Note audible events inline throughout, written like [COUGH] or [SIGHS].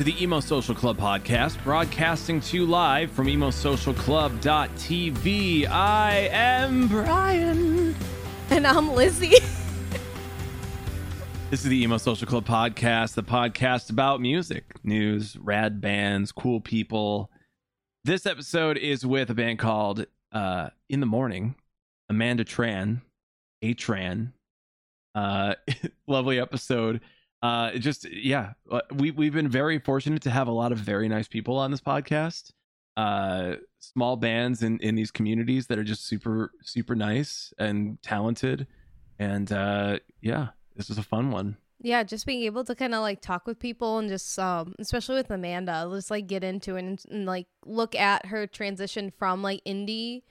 to the Emo Social Club podcast, broadcasting to you live from emosocialclub.tv. I am Brian. And I'm Lizzie. This is the Emo Social Club podcast, the podcast about music, news, rad bands, cool people. This episode is with a band called uh, In the Mourning, Amanda Tran, A Tran. Uh, [LAUGHS] lovely episode. Uh, just yeah, uh, we we've been very fortunate to have a lot of very nice people on this podcast. Uh, small bands in in these communities that are just super super nice and talented, and uh, yeah, this was a fun one. yeah, just being able to kind of like talk with people and just um especially with Amanda, just like get into it and, and like look at her transition from like indie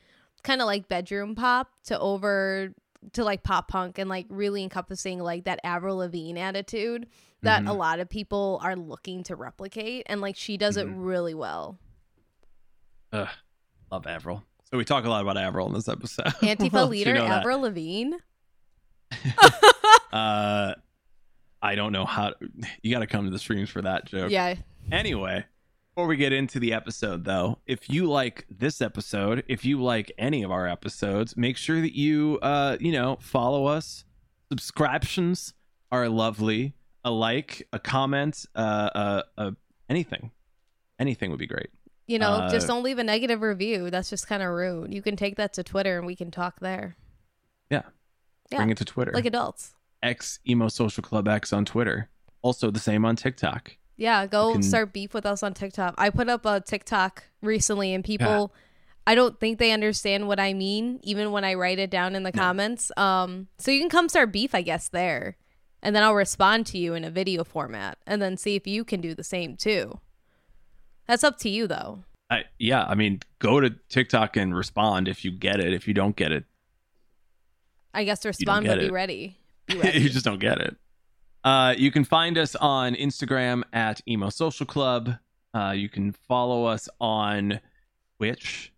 kind of like bedroom pop to over to like pop punk and like really encompassing like that Avril Lavigne attitude that a Mhm. lot of people are looking to replicate and like she does Mhm. it really well. Ugh, love Avril. So we talk a lot about Avril in this episode. [LAUGHS] Antifa We'll let you leader know that. Avril Lavigne. [LAUGHS] Uh, I don't know how. You got to come to the streams for that joke. Yeah. Anyway, before we get into the episode, though, if you like this episode, if you like any of our episodes, make sure that you, uh, you know, follow us. Subscriptions are lovely. A like, a comment, uh, uh, uh anything, anything would be great. You know, Uh, just don't leave a negative review. That's just kind of rude. You can take that to Twitter and we can talk there. Yeah. Yeah. Bring it to Twitter. Like adults. X emo social club X on Twitter. Also the same on TikTok. Yeah, go can- start beef with us on TikTok. I put up a TikTok recently and people I don't think they understand what I mean even when I write it down in the No. comments. Um so you can come start beef I guess there. And then I'll respond to you in a video format and then see if you can do the same too. That's up to you though. I, yeah, I mean, go to TikTok and respond if you get it. If you don't get it, I guess respond but be ready. Be [LAUGHS] ready. you just don't get it. Uh, you can find us on Instagram at Emo Social Club. Uh, you can follow us on Twitch,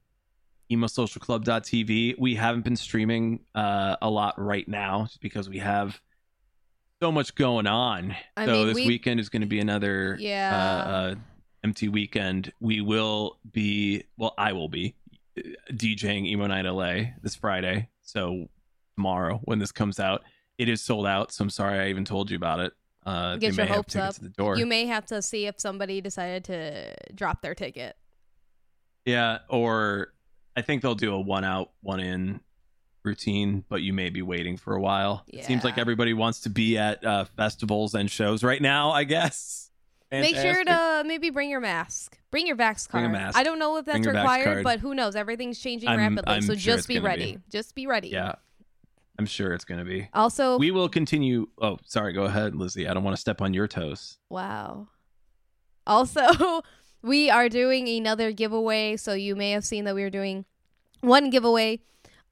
emosocialclub.tv. We haven't been streaming uh, a lot right now because we have so much going on. I so mean, this we- weekend is going to be another Yeah. uh, uh, empty weekend. We will be, well, I will be uh, DJing Emo Night LA this Friday. So tomorrow when this comes out, it is sold out. So I'm sorry I even told you about it. Uh, Get your hopes up. You may have to see if somebody decided to drop their ticket. yeah, or I think they'll do a one out, one in routine, but you may be waiting for a while. It seems like everybody wants to be at uh, festivals and shows right now. I guess. Make sure to maybe bring your mask. Bring your Vax card. Bring a mask. I don't know if that's Bring your Vax required, but who knows? Everything's changing I'm- rapidly, I'm so sure just be ready. be. Just be ready. Yeah, I'm sure it's gonna be. Also, we will continue. Oh, sorry. Go ahead, Lizzie. I don't want to step on your toes. wow. Also, [LAUGHS] we are doing another giveaway, so you may have seen that we were doing one giveaway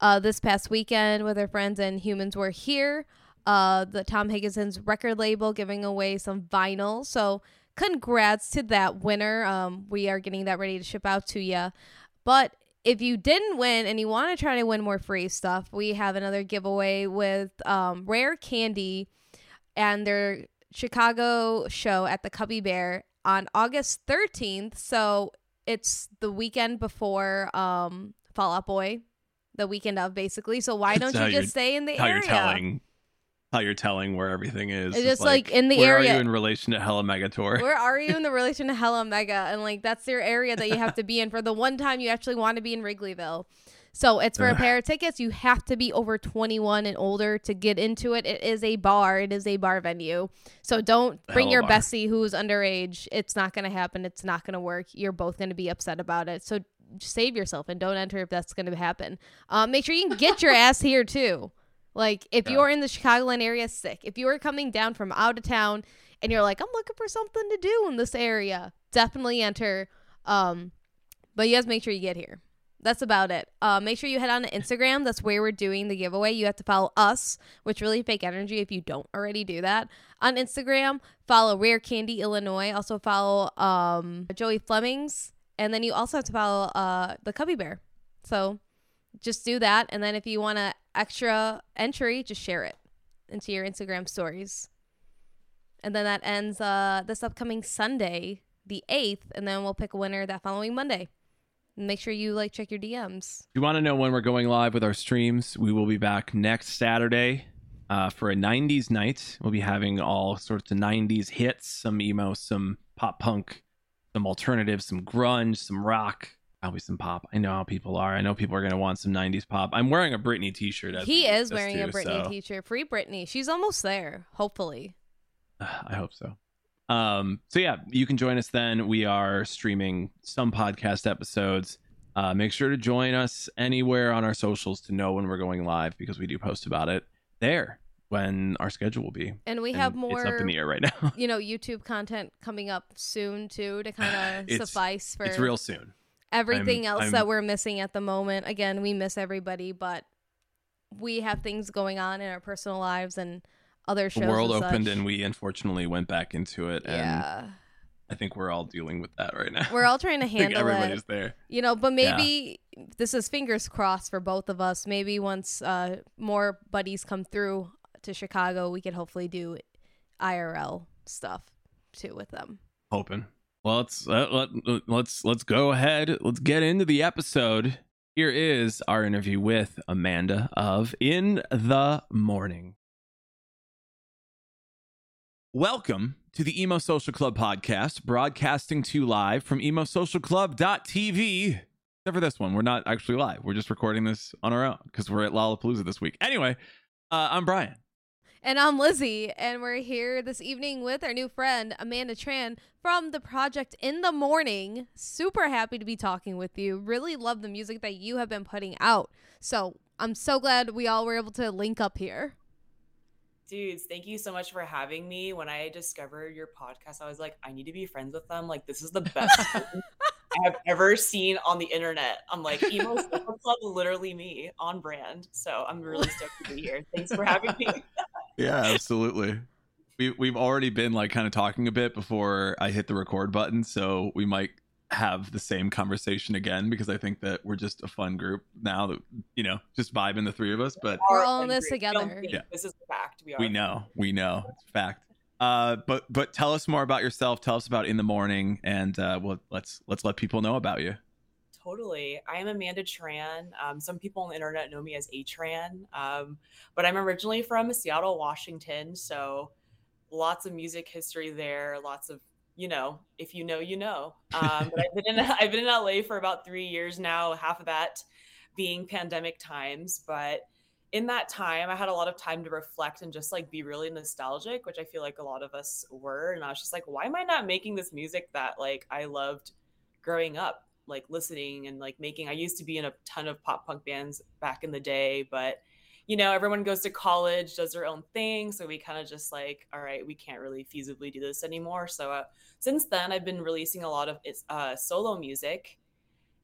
uh, this past weekend with our friends and humans were here. Uh, the Tom Higginson's record label giving away some vinyl. So congrats to that winner. Um, we are getting that ready to ship out to you. But if you didn't win and you want to try to win more free stuff, we have another giveaway with um, Rare Candy and their Chicago show at the Cubby Bear on August 13th. So it's the weekend before um, Fall Out Boy, the weekend of basically. So why don't you just stay in the How area? you're telling, how you're telling where everything is. It's just like, in the where area. are you in relation to Hella Megator? Where are you in the [LAUGHS] relation to Hella Mega? And like that's your area that you have to be in for the one time you actually want to be in Wrigleyville. So it's for a [LAUGHS] pair of tickets. You have to be over 21 and older to get into it. It is a bar. It is a bar venue. So don't bring hella your bar. bestie who's underage. It's not going to happen. It's not going to work. You're both going to be upset about it. So save yourself and don't enter if that's going to happen. Um, make sure you can get your [LAUGHS] ass here too. Like if Yeah. you're in the Chicagoland area sick, if you are coming down from out of town and you're like, I'm looking for something to do in this area, definitely enter. Um, but you guys make sure you get here. that's about it. Uh, make sure you head on to Instagram. That's where we're doing the giveaway. You have to follow us, which really fake energy if you don't already do that. On Instagram, follow Rare Candy Illinois. Also follow um, Joey Flemings, and then you also have to follow uh, the Cubby Bear. So just do that, and then if you want an extra entry, just share it into your Instagram stories. And then that ends uh, this upcoming Sunday, the 8th, and then we'll pick a winner that following Monday. Make sure you like check your DMs. If you want to know when we're going live with our streams, we will be back next Saturday uh, for a 90s night. We'll be having all sorts of 90s hits, some emo, some pop punk, some alternative, some grunge, some rock, probably some pop. I know how people are. I know people are going to want some 90s pop. I'm wearing a Britney t shirt. He is wearing a Britney so. t shirt. Free Britney. She's almost there, hopefully. [SIGHS] I hope so. Um, so yeah, you can join us then. We are streaming some podcast episodes. Uh, make sure to join us anywhere on our socials to know when we're going live because we do post about it there when our schedule will be. And we and have more it's up in the air right now. you know, YouTube content coming up soon too to [SIGHS] kind of suffice for it's real soon. Everything I'm, else I'm, that we're missing at the moment. Again, we miss everybody, but we have things going on in our personal lives and other shows. The world and opened and we unfortunately went back into it. And yeah. I think we're all dealing with that right now. We're all trying to [LAUGHS] handle everybody's it. there. You know, but maybe yeah. this is fingers crossed for both of us. Maybe once uh, more buddies come through to Chicago, we could hopefully do IRL stuff too with them. Hoping. Well, let's let, let, let's let's go ahead. Let's get into the episode. Here is our interview with Amanda of In the Mourning. Welcome to the Emo Social Club podcast, broadcasting to you live from emosocialclub.tv. Except for this one, we're not actually live. We're just recording this on our own because we're at Lollapalooza this week. Anyway, uh, I'm Brian. And I'm Lizzie, and we're here this evening with our new friend, Amanda Tran from the project In the Mourning. Super happy to be talking with you. Really love the music that you have been putting out. So I'm so glad we all were able to link up here. Dudes, thank you so much for having me. When I discovered your podcast, I was like, I need to be friends with them. Like, this is the best [LAUGHS] I have ever seen on the internet. I'm like, emo club, literally me on brand. So I'm really stoked to be here. Thanks for having me. [LAUGHS] yeah, [LAUGHS] absolutely. We we've already been like kind of talking a bit before I hit the record button, so we might have the same conversation again because I think that we're just a fun group now that you know just vibing the three of us. But we're all in this together. Yeah, this is a fact. We, we know, we know, it's fact. Uh, but but tell us more about yourself. Tell us about in the mourning, and uh, well, let's let's let people know about you. Totally. I am Amanda Tran. Um, some people on the internet know me as A Tran, um, but I'm originally from Seattle, Washington. So lots of music history there, lots of you know, if you know, you know. Um, but I've been in [LAUGHS] I've been in LA for about three years now. Half of that being pandemic times, but in that time, I had a lot of time to reflect and just like be really nostalgic, which I feel like a lot of us were. And I was just like, why am I not making this music that like I loved growing up, like listening and like making? I used to be in a ton of pop punk bands back in the day, but you know, everyone goes to college, does their own thing. So we kind of just like, all right, we can't really feasibly do this anymore. So uh, since then, I've been releasing a lot of uh, solo music.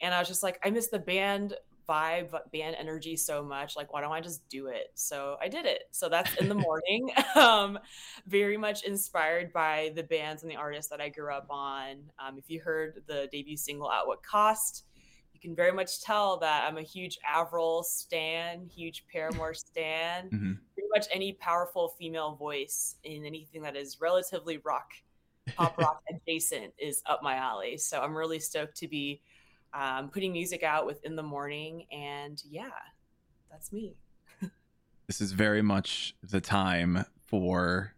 And I was just like, I miss the band vibe, band energy so much. Like, why don't I just do it? So I did it. So that's in the [LAUGHS] morning. [LAUGHS] um, very much inspired by the bands and the artists that I grew up on. Um, if you heard the debut single, At What Cost, you can very much tell that I'm a huge Avril stan, huge Paramore stan. Mm-hmm. Pretty much any powerful female voice in anything that is relatively rock, pop rock [LAUGHS] adjacent is up my alley. So I'm really stoked to be um, putting music out with In the Mourning. And yeah, that's me. this is very much the time for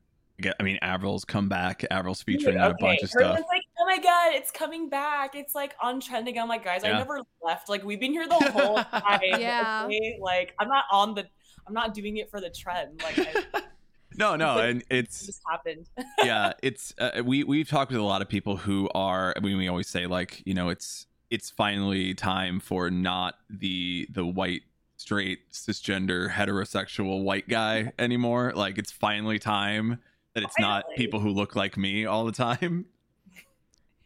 I mean, Avril's come back. Avril's featuring okay. a bunch of stuff. Like, oh my god, it's coming back! It's like on trending. I'm like, guys, yeah. I never left. Like, we've been here the whole [LAUGHS] time. yeah. Okay? Like, I'm not on the. I'm not doing it for the trend. Like. I, [LAUGHS] [LAUGHS] no, no, and it's it just happened. yeah, it's uh, we we've talked with a lot of people who are. I mean, we always say like, you know, it's it's finally time for not the the white straight cisgender heterosexual white guy anymore. Like, it's finally time that it's not people who look like me all the time. [LAUGHS]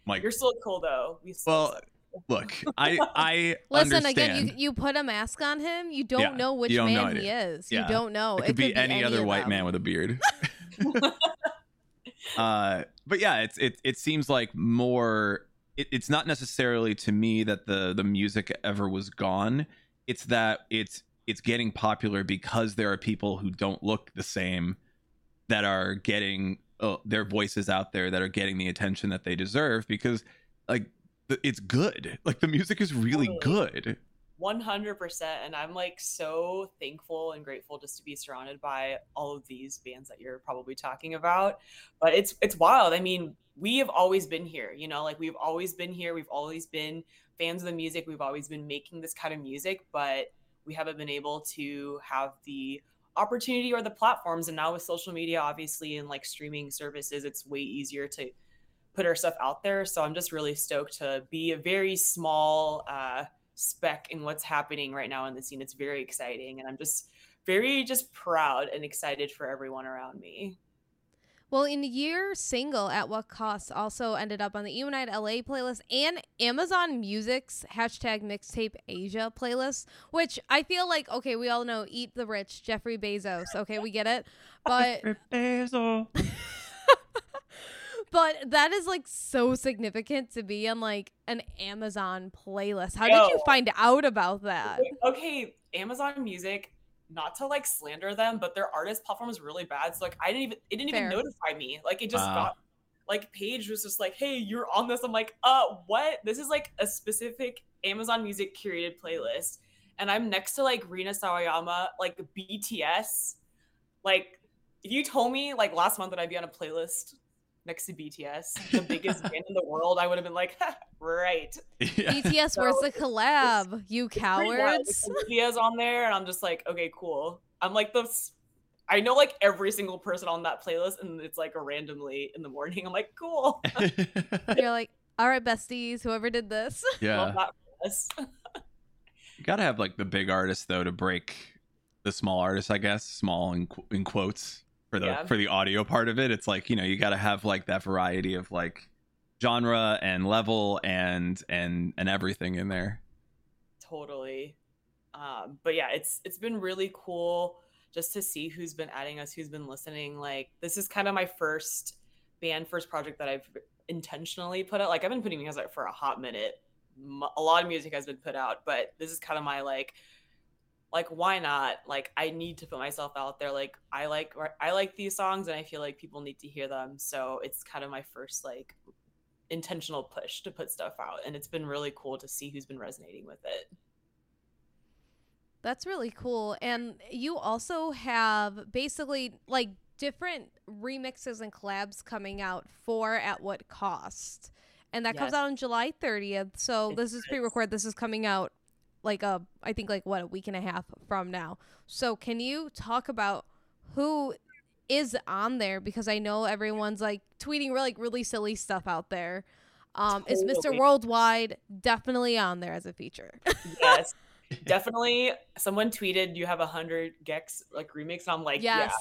Like you're still cool though. well, look, I [LAUGHS] I Listen understand. again. You you put a mask on him. You don't Yeah, know which don't know man he is Yeah. You don't know. it could be, any, other white them. man with a beard. [LAUGHS] uh, but yeah, it's it it seems like more. It, it's not necessarily to me that the the music ever was gone. It's that it's it's getting popular because there are people who don't look the same that are getting uh, their voices out there that are getting the attention that they deserve because like the, it's good. Like the music is really good. 100% and i'm like so thankful and grateful just to be surrounded by all of these bands that you're probably talking about but it's it's wild i mean we have always been here you know like we've always been here we've always been fans of the music we've always been making this kind of music but we haven't been able to have the opportunity or the platforms and now with social media obviously and like streaming services it's way easier to put our stuff out there so i'm just really stoked to be a very small uh speck in what's happening right now in the scene. It's very exciting, and I'm just very just proud and excited for everyone around me. Well, in your single "At What Cost" also ended up on the Unite LA playlist and Amazon Music's hashtag Mixtape Asia playlist, which I feel like okay, we all know "Eat the Rich," Jeffrey Bezos. Okay, we get it, but [LAUGHS] [LAUGHS] but that is like so significant to be on like an Amazon playlist. How did you find out about that? Okay, Amazon Music. Not to like slander them, but their artist platform is really bad. So like, I didn't even it didn't Fair. even notify me. Like, it just Wow. got like Paige was just like, "Hey, you're on this." I'm like, "Uh, what? This is like a specific Amazon Music curated playlist." And I'm next to like Rina Sawayama, like BTS. Like, if you told me like last month that I'd be on a playlist next to BTS, the biggest [LAUGHS] band in the world, I would have been like, "Right." Yeah. BTS, where's the collab? You It's pretty wild. Cowards. Olivia's on there, and I'm just like, okay, cool. I'm like the, I know like every single person on that playlist, and it's like randomly in the mourning. I'm like, cool. [LAUGHS] You're like, all right, besties, whoever did this. yeah. Love that for us. You gotta have like the big artist though to break the small artist, I guess, small in, qu- in quotes for the Yeah. for the audio part of it. It's like you know you gotta have like that variety of like genre and level and and and everything in there. totally. Um, but yeah, it's it's been really cool just to see who's been adding us, who's been listening. Like this is kind of my first band, first project that I've intentionally put out. Like I've been putting music out for a hot minute. A lot of music has been put out, but this is kind of my like like why not like i need to put myself out there like i like i like these songs and i feel like people need to hear them so it's kind of my first like intentional push to put stuff out and it's been really cool to see who's been resonating with it That's really cool. And you also have basically like different remixes and collabs coming out for At What Cost. And that comes out on July 30th. So It this is pre record. This is coming out like a, I think like what, a week and a half from now. So can you talk about who is on there? Because I know everyone's like tweeting like really silly stuff out there. Um, Is Mr. Totally. Worldwide definitely on there as a feature? yes [LAUGHS] definitely someone tweeted you have a hundred gecs like remix and i'm like yes.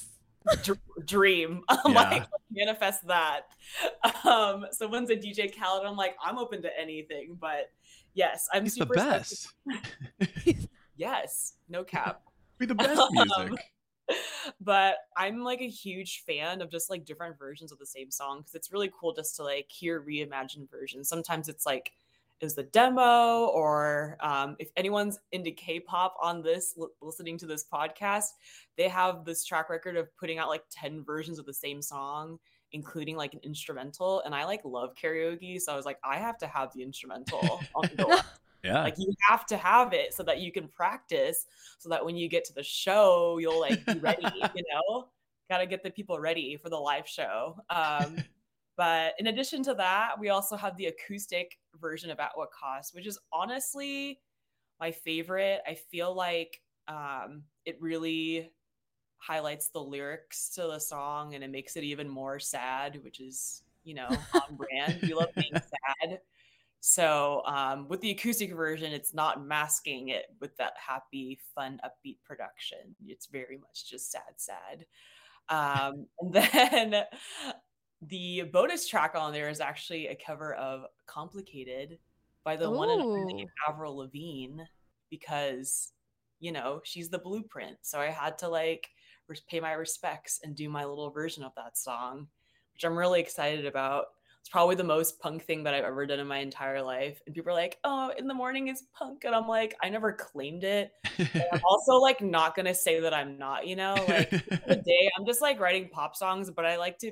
yeah dr- dream [LAUGHS] i'm Yeah. like manifest that [LAUGHS] um someone said dj khaled i'm like i'm open to anything but yes i'm He's the super stoked best. [LAUGHS] yes no cap Be the best music. but I'm like a huge fan of just like different versions of the same song because it's really cool just to like hear reimagined versions. Sometimes it's like is the demo or um, if anyone's into K-pop on this l- listening to this podcast, they have this track record of putting out like 10 versions of the same song including like an instrumental and I like love karaoke so I was like I have to have the instrumental [LAUGHS] on the door. Yeah. Like you have to have it so that you can practice, so that when you get to the show, you'll like be ready. [LAUGHS] you know, got to get the people ready for the live show. Um, [LAUGHS] but in addition to that, we also have the acoustic version of At What Cost, which is honestly my favorite. I feel like um, it really highlights the lyrics to the song and it makes it even more sad, which is you know [LAUGHS] on brand. We love being sad. So um, with the acoustic version, it's not masking it with that happy, fun, upbeat production. It's very much just sad, sad. Um, [LAUGHS] and then the bonus track on there is actually a cover of "Complicated" by the one and only Avril Lavigne because you know she's the blueprint. So I had to like pay my respects and do my little version of that song, which I'm really excited about. It's probably the most punk thing that I've ever done in my entire life. And people are like, "Oh, in the mourning is punk," and I'm like, I never claimed it. I'm [LAUGHS] also like not gonna say that I'm not. You know, like the day I'm just like writing pop songs, but I like to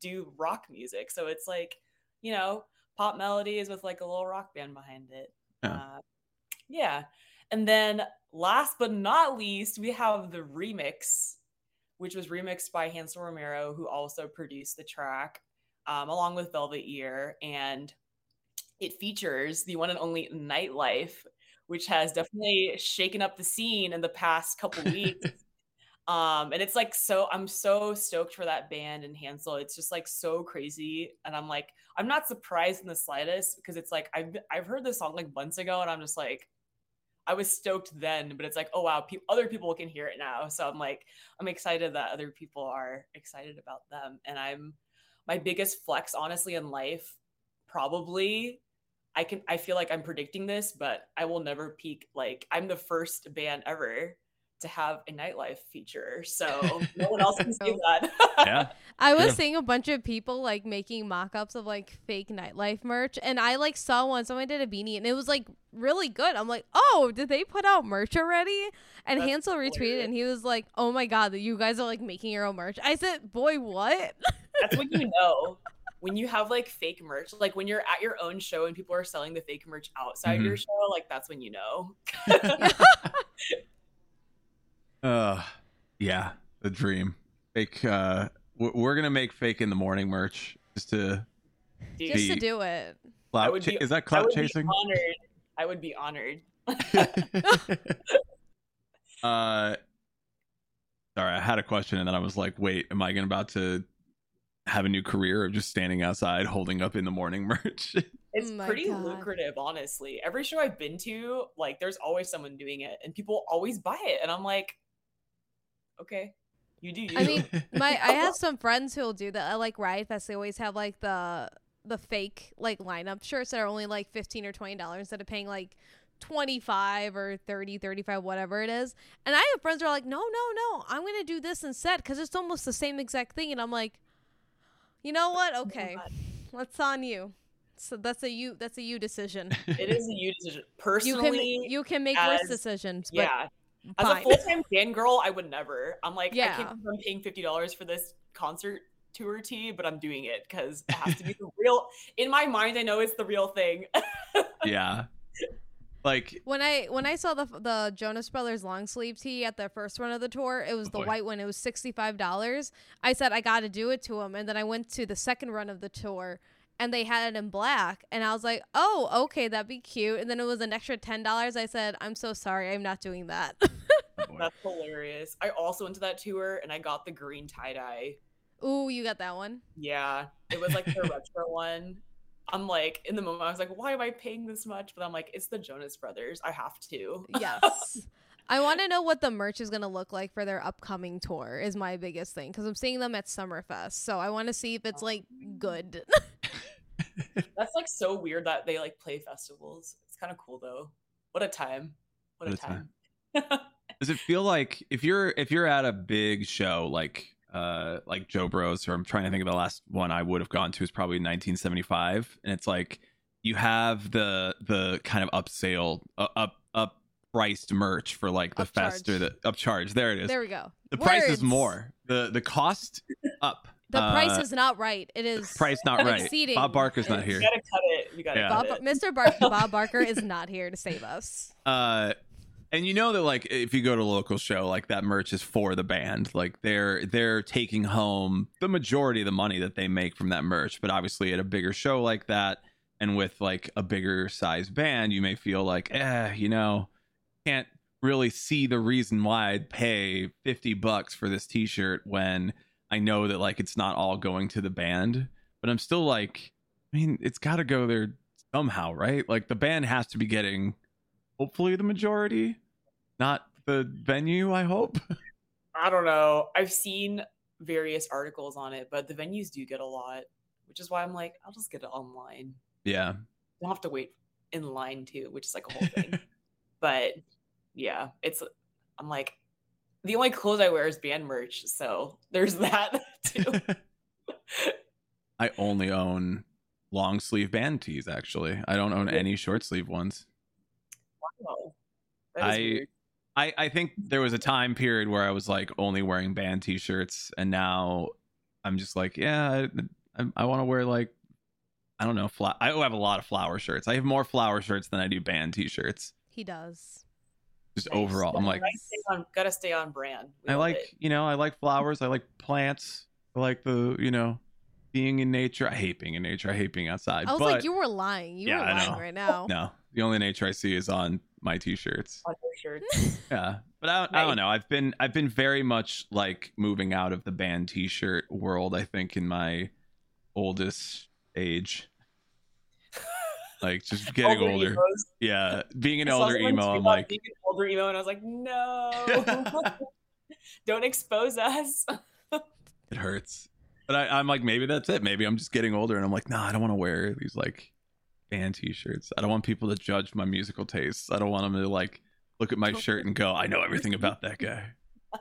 do rock music. So it's like, you know, pop melodies with like a little rock band behind it. Yeah. Uh, yeah. And then last but not least, we have the remix, which was remixed by Hansel Romero, who also produced the track, um, along with Velvet Ear. And it features the one and only Nightlife, which has definitely shaken up the scene in the past couple [LAUGHS] weeks. Um, and it's like so I'm so stoked for that band and Hansel. It's just like so crazy. And I'm like, I'm not surprised in the slightest because it's like I've I've heard this song like months ago, and I'm just like, I was stoked then, but it's like, oh wow, pe- other people can hear it now. So I'm like, I'm excited that other people are excited about them. And I'm my biggest flex, honestly, in life, probably I can I feel like I'm predicting this, but I will never peak. Like I'm the first band ever to have a nightlife feature. So [LAUGHS] no one else can say that. yeah. [LAUGHS] I was Yeah. seeing a bunch of people like making mock-ups of like fake nightlife merch and I like saw one someone did a beanie and it was like really good. I'm like, "Oh, did they put out merch already?" And That's Hansel retweeted and he was like, "Oh my god, you guys are like making your own merch." I said, "Boy, what?" That's when you [LAUGHS] know. When you have like fake merch, like when you're at your own show and people are selling the fake merch outside Mhm. your show, like that's when you know. Uh, yeah, the dream. Fake. Uh, we're gonna make fake in the mourning merch just to Dude, Just to do it. clout. would cha- be- is that I clout would chasing? be honored. I would be honored. [LAUGHS] [LAUGHS] uh, sorry, I had a question and then I was like, wait, am I gonna about to have a new career of just standing outside holding up in the mourning merch? [LAUGHS] It's Oh pretty God. lucrative, honestly. Every show I've been to, like, there's always someone doing it, and people always buy it, and I'm like, okay, you do you. I mean, [LAUGHS] My I have some friends who'll do that. I like Riot Fest. They always have like the the fake like lineup shirts that are only like 15 or 20 dollars instead of paying like 25 or 30 35 whatever it is and i have friends who are like no no no i'm gonna do this instead because it's almost the same exact thing and i'm like you know what [LAUGHS] okay that's on you so that's a you that's a you decision [LAUGHS] it is a you decision. personally you Personally, can you can make worse decisions but yeah. As a full time fan girl, I would never. I'm like, I can't, I'm paying fifty dollars for this concert tour tee, but I'm doing it because it has to be the real. In my mind, I know it's the real thing. [LAUGHS] yeah, like When I when I saw the the Jonas Brothers long sleeve tee at the first run of the tour, it was Oh, the boy. white one. It was sixty five dollars. I said I got to do it to him, and then I went to the second run of the tour, and they had it in black, and I was like, oh, okay, that'd be cute. And then it was an extra ten dollars. I said, I'm so sorry, I'm not doing that. [LAUGHS] oh boy. That's hilarious. I also went to that tour and I got the green tie dye. Ooh, you got that one. Yeah, it was like the [LAUGHS] retro one. I'm like, in the moment, I was like, why am I paying this much? But I'm like, it's the Jonas Brothers. I have to. Yes. [LAUGHS] I want to know what the merch is going to look like for their upcoming tour is my biggest thing because I'm seeing them at Summerfest. So I want to see if it's like oh. good. [LAUGHS] That's like so weird that they like play festivals. It's kind of cool though. What a time. What, What a a time. time. Does it feel like if you're if you're at a big show like uh like Joe Bros or I'm trying to think of the last one I would have gone to is probably 1975 and it's like you have the the kind of upsale uh, up up priced merch for like the fest or Upcharge. the upcharge there it is there we go. the price is more the the cost up The price Uh, is not right. It is price not right exceeding. Bob Barker's not here. You gotta cut it. You gotta Yeah. Bob, it. Mr. Bar- [LAUGHS] Bob Barker is not here to save us. uh and you know that like if you go to a local show like that merch is for the band. Like they're they're taking home the majority of the money that they make from that merch. But obviously at a bigger show like that and with like a bigger size band you may feel like eh you know can't really see the reason why i'd pay 50 bucks for this t-shirt when i know that like it's not all going to the band. But i'm still like i mean it's got to go there somehow right? Like the band has to be getting hopefully the majority, not the venue, I hope. [LAUGHS] I don't know. I've seen various articles on it, but the venues do get a lot, which is why I'm like, I'll just get it online. Yeah. Don't have to wait in line too, which is like a whole thing. [LAUGHS] but yeah, it's I'm like the only clothes I wear is band merch, so there's [LAUGHS] that too. I only own long sleeve band tees. Actually, I don't own any short sleeve ones. Wow. That is I- weird. I, I think there was a time period where I was like only wearing band t-shirts, and now I'm just like, yeah, I, I, I want to wear like, I don't know, fla- I have a lot of flower shirts. I have more flower shirts than I do band t-shirts. He does. Just Nice. overall, I'm like, Gotta stay on, gotta stay on brand. We I like, it. you know, I like flowers. I like plants. I like the, you know, being in nature. I hate being in nature. I hate being outside. I was but like, you were lying. You Yeah, were lying right now. no, the only nature I see is on my t-shirts. on your shirts. [LAUGHS] Yeah, but I, I don't know. I've been I've been very much like moving out of the band T-shirt world. I think in my oldest age, [LAUGHS] like just getting older. emos. Yeah, being an I saw older emo, I'm like, being an older emo, and I was like, no, [LAUGHS] don't expose us. it hurts. But I, I'm like, maybe that's it. Maybe I'm just getting older, and I'm like, nah, I don't want to wear these like band T-shirts. I don't want people to judge my musical tastes. I don't want them to like look at my shirt and go, I know everything about that guy. [LAUGHS]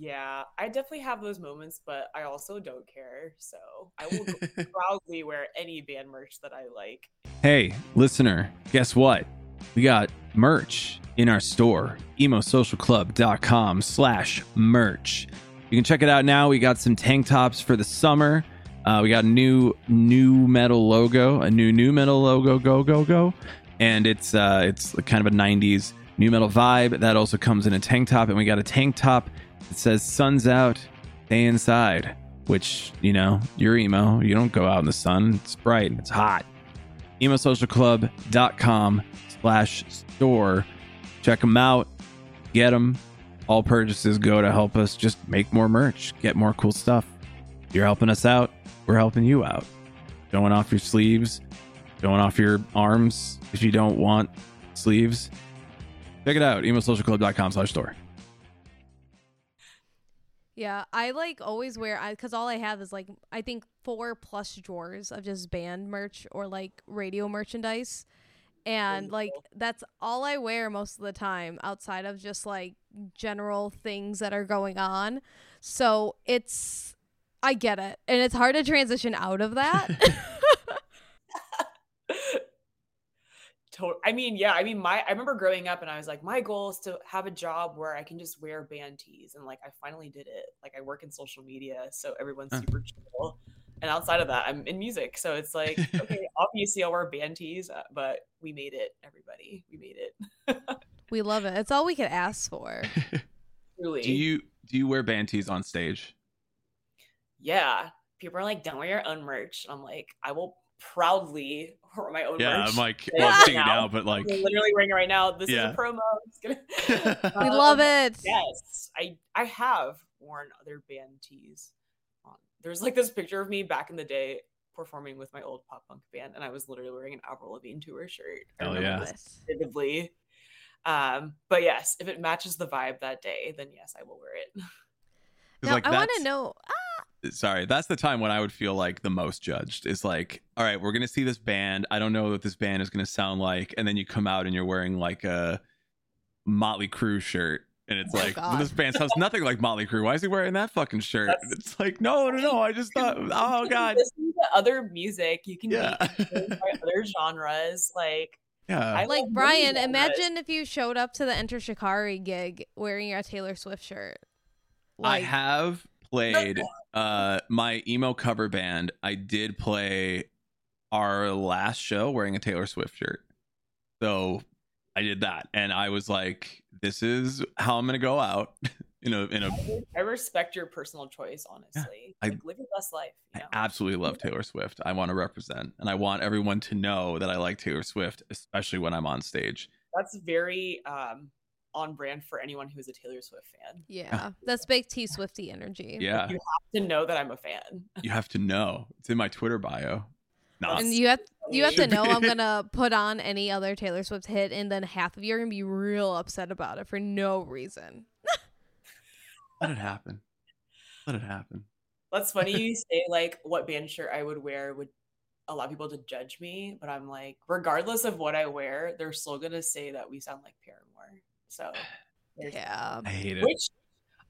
Yeah, I definitely have those moments, but I also don't care. So I will [LAUGHS] proudly wear any band merch that I like. Hey, listener, guess what? We got merch in our store, emosocialclub.com slash merch. You can check it out now. We got some tank tops for the summer. Uh, we got a new nu metal logo, a new nu metal logo, go go go, and it's uh, it's kind of a '90s nu metal vibe. That also comes in a tank top, and we got a tank top that says "Sun's out, stay inside." Which you know, you're emo. You don't go out in the sun. It's bright. It's hot emosocialclub.com slash store check them out get them all purchases go to help us just make more merch get more cool stuff you're helping us out. We're helping you out. Showing off your sleeves. Showing off your arms if you don't want sleeves. Check it out. Emosocialclub.com slash store. Yeah, I like always wear I because all I have is like I think four plus drawers of just band merch or like radio merchandise, and like cool. that's all I wear most of the time outside of just like general things that are going on. So it's I get it, and it's hard to transition out of that. [LAUGHS] [LAUGHS] To- I mean, yeah, I mean, my I remember growing up and I was like, my goal is to have a job where I can just wear band tees, and like I finally did it. Like I work in social media, so everyone's Huh. super chill. And outside of that, I'm in music, so it's like, [LAUGHS] okay, obviously I'll wear band tees, uh, but we made it, everybody, we made it. we love it. It's all we could ask for. Truly, do you do you wear band tees on stage yeah. People are like, don't wear your own merch. And I'm like, I will proudly wear my own yeah merch. i'm like Yeah. [LAUGHS] well i'm seeing you Now. now but like I'm literally wearing it right now. This Yeah. is a promo. Gonna- [LAUGHS] [LAUGHS] We Um, love it. Yes, I I have worn other band tees. On. There's like this picture of me back in the day performing with my old pop punk band, and I was literally wearing an Avril Lavigne tour shirt. I Hell yeah. Love this it. vividly. Um, but yes, if it matches the vibe that day, then yes, I will wear it. 'cause, Now like, I want to know. Sorry that's the time when i would feel like the most judged is like all right we're gonna see this band i don't know what this band is gonna sound like and then you come out and you're wearing like a motley Crue shirt and it's Oh, like well, this band sounds [LAUGHS] nothing like motley Crue. why is he wearing that fucking shirt That's- it's like no no no i just thought [LAUGHS] oh god listen to other music. You can yeah be influenced by other genres. Like yeah I Like Brian, genres. imagine if you showed up to the Enter Shikari gig wearing your Taylor Swift shirt. Like, I have played uh my emo cover band. I did play our last show wearing a Taylor Swift shirt. So I did that and I was like this is how I'm going to go out [LAUGHS] in a in a I respect your personal choice, honestly. I- like live your best life. You I absolutely love Taylor Swift. I want to represent and I want everyone to know that I like Taylor Swift especially when I'm on stage. That's very um on brand for anyone who's a Taylor Swift fan. yeah, that's big T Swifty energy. Yeah. You have to know that I'm a fan. You have to know. It's in my Twitter bio. No, And you have you have to know. I'm [LAUGHS] gonna put on any other Taylor Swift hit, and then half of you are gonna be real upset about it for no reason. [LAUGHS] let it happen. Let it happen. That's funny [LAUGHS] you say like what band shirt I would wear would allow people to judge me, but I'm like, regardless of what I wear, they're still gonna say that we sound like Paramore. So yeah, I hate it. Which,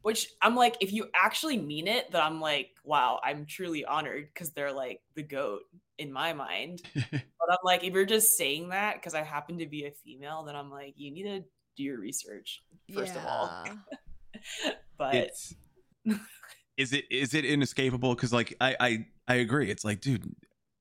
which I'm like, if you actually mean it, then I'm like, wow, I'm truly honored because they're like the goat in my mind. [LAUGHS] but I'm like, if you're just saying that because I happen to be a female, then I'm like, you need to do your research first yeah. of all. [LAUGHS] but it's is it is it inescapable because like I, I i agree it's like dude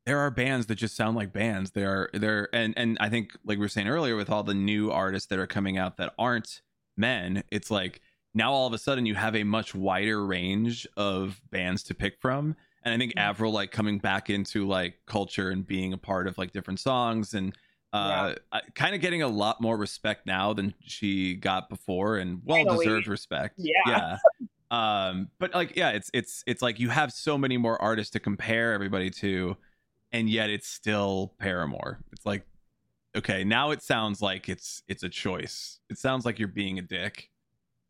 there are bands that just sound like bands. They are there and and i think like we were saying earlier with all the new artists that are coming out that aren't men it's like now all of a sudden you have a much wider range of bands to pick from. And i think Mhm. avril like coming back into like culture and being a part of like different songs and uh kind of getting a lot more respect now than she got before and well deserved respect. Yeah. yeah. Um but like yeah it's it's it's like you have so many more artists to compare everybody to and yet it's still paramore it's like okay now it sounds like it's it's a choice it sounds like you're being a dick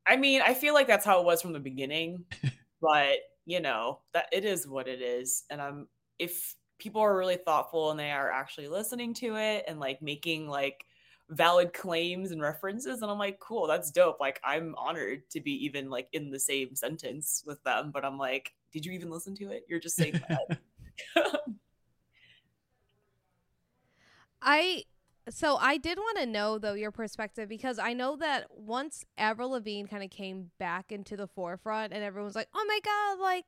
I mean, I feel like that's how it was from the beginning, [LAUGHS] but you know, that it is what it is. And I'm if people are really thoughtful and they are actually listening to it and like making like valid claims and references and I'm like, cool, that's dope. Like I'm honored to be even like in the same sentence with them, but I'm like, did you even listen to it? You're just saying [LAUGHS] that. [LAUGHS] I so I did want to know though your perspective because I know that once Avril Lavigne kind of came back into the forefront and everyone's like, "Oh my god, like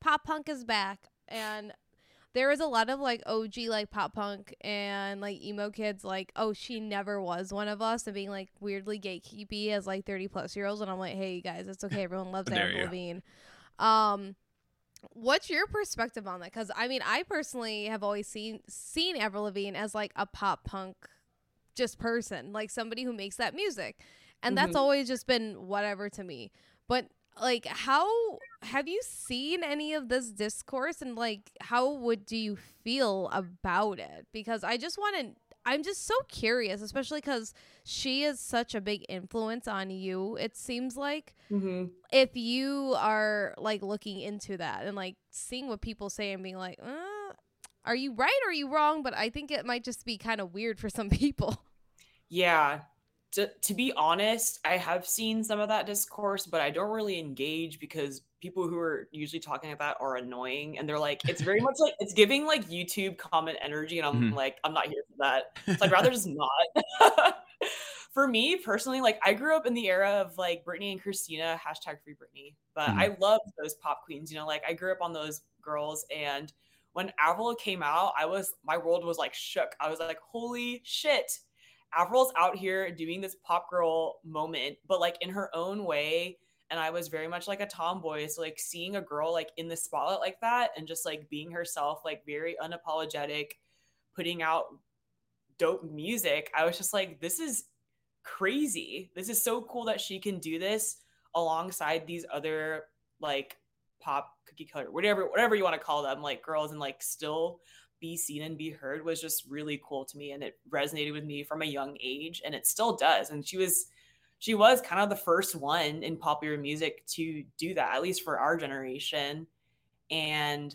pop punk is back." And there was a lot of like OG like pop punk and like emo kids like, "Oh, she never was one of us," and being like weirdly gatekeepy as like 30 plus year olds and I'm like, "Hey you guys, it's okay. Everyone loves [LAUGHS] Avril. Lavigne." Um What's your perspective on that? Because I mean, I personally have always seen seen Avril Lavigne as like a pop punk just person, like somebody who makes that music, and that's Mhm. always just been whatever to me. But like, how have you seen any of this discourse, and like, how would do you feel about it? Because I just want to. I'm just so curious, especially because she is such a big influence on you. It seems like Mhm. if you are like looking into that and like seeing what people say and being like, uh, are you right or are you wrong? But I think it might just be kind of weird for some [LAUGHS] people. Yeah. To, to be honest, I have seen some of that discourse, but I don't really engage because people who are usually talking about that are annoying and they're like, it's very [LAUGHS] much like it's giving like YouTube comment energy. And I'm Mhm. like, I'm not here for that. So I'd rather [LAUGHS] just not. [LAUGHS] for me personally, like I grew up in the era of like Britney and Christina, hashtag free Britney. But Mhm. I loved those pop queens, you know, like I grew up on those girls and when Avril came out, I was my world was like shook. I was like, holy shit. Avril's out here doing this pop girl moment, but like in her own way. And I was very much like a tomboy. So like seeing a girl like in the spotlight like that and just like being herself, like very unapologetic, putting out dope music, I was just like, this is crazy. This is so cool that she can do this alongside these other like pop cookie cutter, whatever, whatever you want to call them, like girls and like still be seen and be heard was just really cool to me and it resonated with me from a young age and it still does and she was she was kind of the first one in popular music to do that at least for our generation and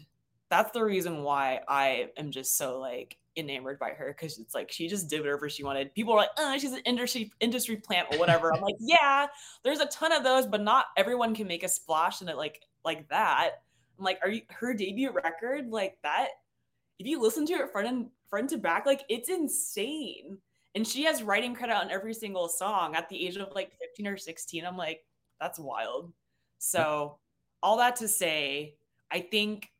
that's the reason why i am just so like enamored by her because it's like she just did whatever she wanted. People are like oh she's an industry industry plant or whatever. I'm like yeah there's a ton of those but not everyone can make a splash in it like like that. I'm like are you her debut record like that if you listen to it front and front to back, like it's insane. And she has writing credit on every single song at the age of like 15 or 16. I'm like, that's wild. So, all that to say, I think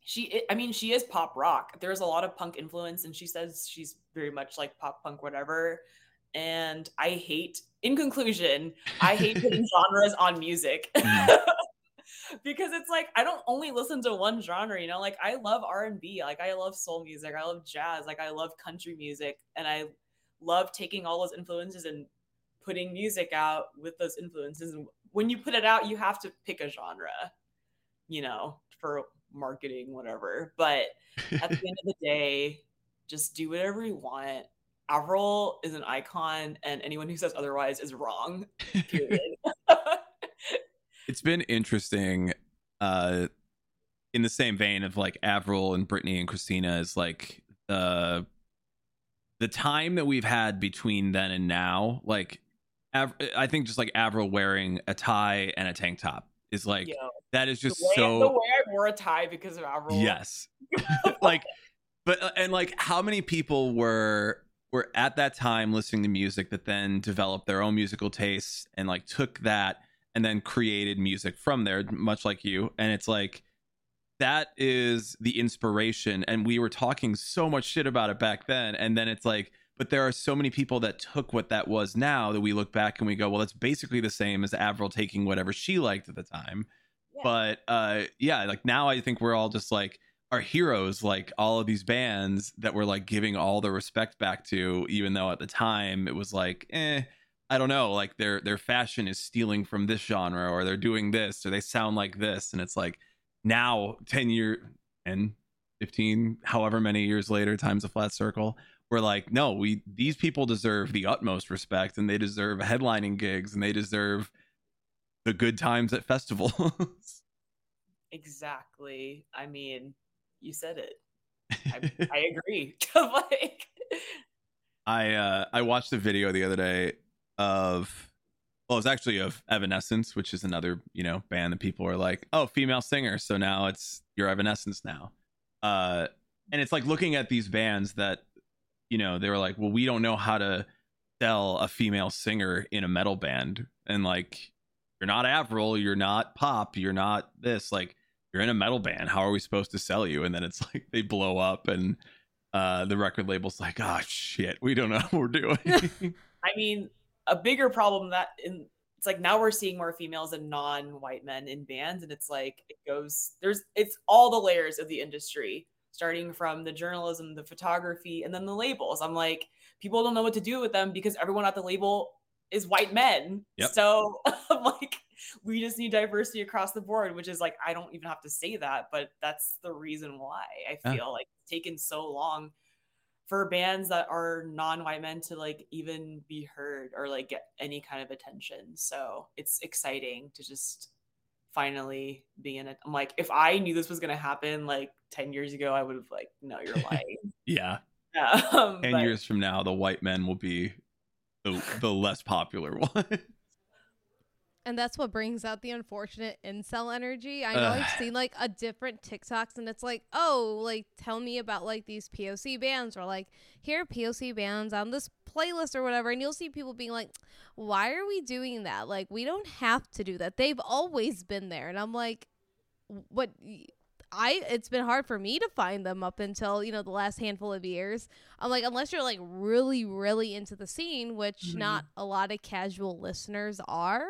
she, I mean, she is pop rock. There's a lot of punk influence, and she says she's very much like pop punk, whatever. And I hate, in conclusion, I hate [LAUGHS] putting genres on music. Mm. [LAUGHS] [LAUGHS] Because it's like I don't only listen to one genre, you know. Like I love R and B, like I love soul music, I love jazz, like I love country music, and I love taking all those influences and putting music out with those influences. And when you put it out, you have to pick a genre, you know, for marketing, whatever. But at the end of the [LAUGHS] day, just do whatever you want. Avril is an icon, and anyone who says otherwise is wrong. [LAUGHS] Period. It's been interesting uh in the same vein of like Avril and Britney and Christina is like the the time that we've had between then and now, like Av- I think just like Avril wearing a tie and a tank top is like know, that is the just way, so the way I wore a tie because of Avril. yes [LAUGHS] like but uh, and like how many people were were at that time listening to music that then developed their own musical tastes and like took that and then created music from there much like you. And it's like that is the inspiration. And we were talking so much shit about it back then. And then it's like but there are so many people that took what that was now that we look back and we go well that's basically the same as avril taking whatever she liked at the time. Yeah. but uh yeah like now i think we're all just like our heroes like all of these bands that we're like giving all the respect back to even though at the time it was like eh i don't know like their their fashion is stealing from this genre or they're doing this or they sound like this and it's like now 10 year and 15 however many years later times a flat circle we're like no we these people deserve the utmost respect and they deserve headlining gigs and they deserve the good times at festivals [LAUGHS] exactly. I mean, you said it. I, [LAUGHS] I agree. [LAUGHS] like, I uh I watched a video the other day of well, it's actually of Evanescence, which is another, you know, band that people are like, oh, female singer. So now it's your Evanescence now. Uh and it's like looking at these bands that, you know, they were like, well, we don't know how to sell a female singer in a metal band. And like, you're not Avril, you're not pop, you're not this. Like, you're in a metal band. How are we supposed to sell you? And then it's [LAUGHS] like they blow up and uh the record label's like, oh shit, we don't know what we're doing. [LAUGHS] I mean, a bigger problem that in it's like now we're seeing more females and non-white men in bands, and it's like it goes there's it's all the layers of the industry, starting from the journalism, the photography, and then the labels. I'm like, people don't know what to do with them because everyone at the label is white men. Yep. So [LAUGHS] I'm like, we just need diversity across the board, which is like I don't even have to say that, but that's the reason why I Yeah. feel like it's taken so long for bands that are non-white men to like even be heard or like get any kind of attention. So it's exciting to just finally be in it. I'm like, if I knew this was gonna happen like 10 years ago, I would have like, no, you're [LAUGHS] lying. yeah. [LAUGHS] um, 10 but- years from now the white men will be the, the less popular [LAUGHS] one And that's what brings out the unfortunate incel energy. I know Ugh. I've seen like a different TikToks and it's like, oh, like tell me about like these POC bands or like here are POC bands on this playlist or whatever. And you'll see people being like, why are we doing that? Like we don't have to do that. They've always been there. And I'm like, what? I it's been hard for me to find them up until you know the last handful of years. I'm like unless you're like really really into the scene, which Mhm. not a lot of casual listeners are.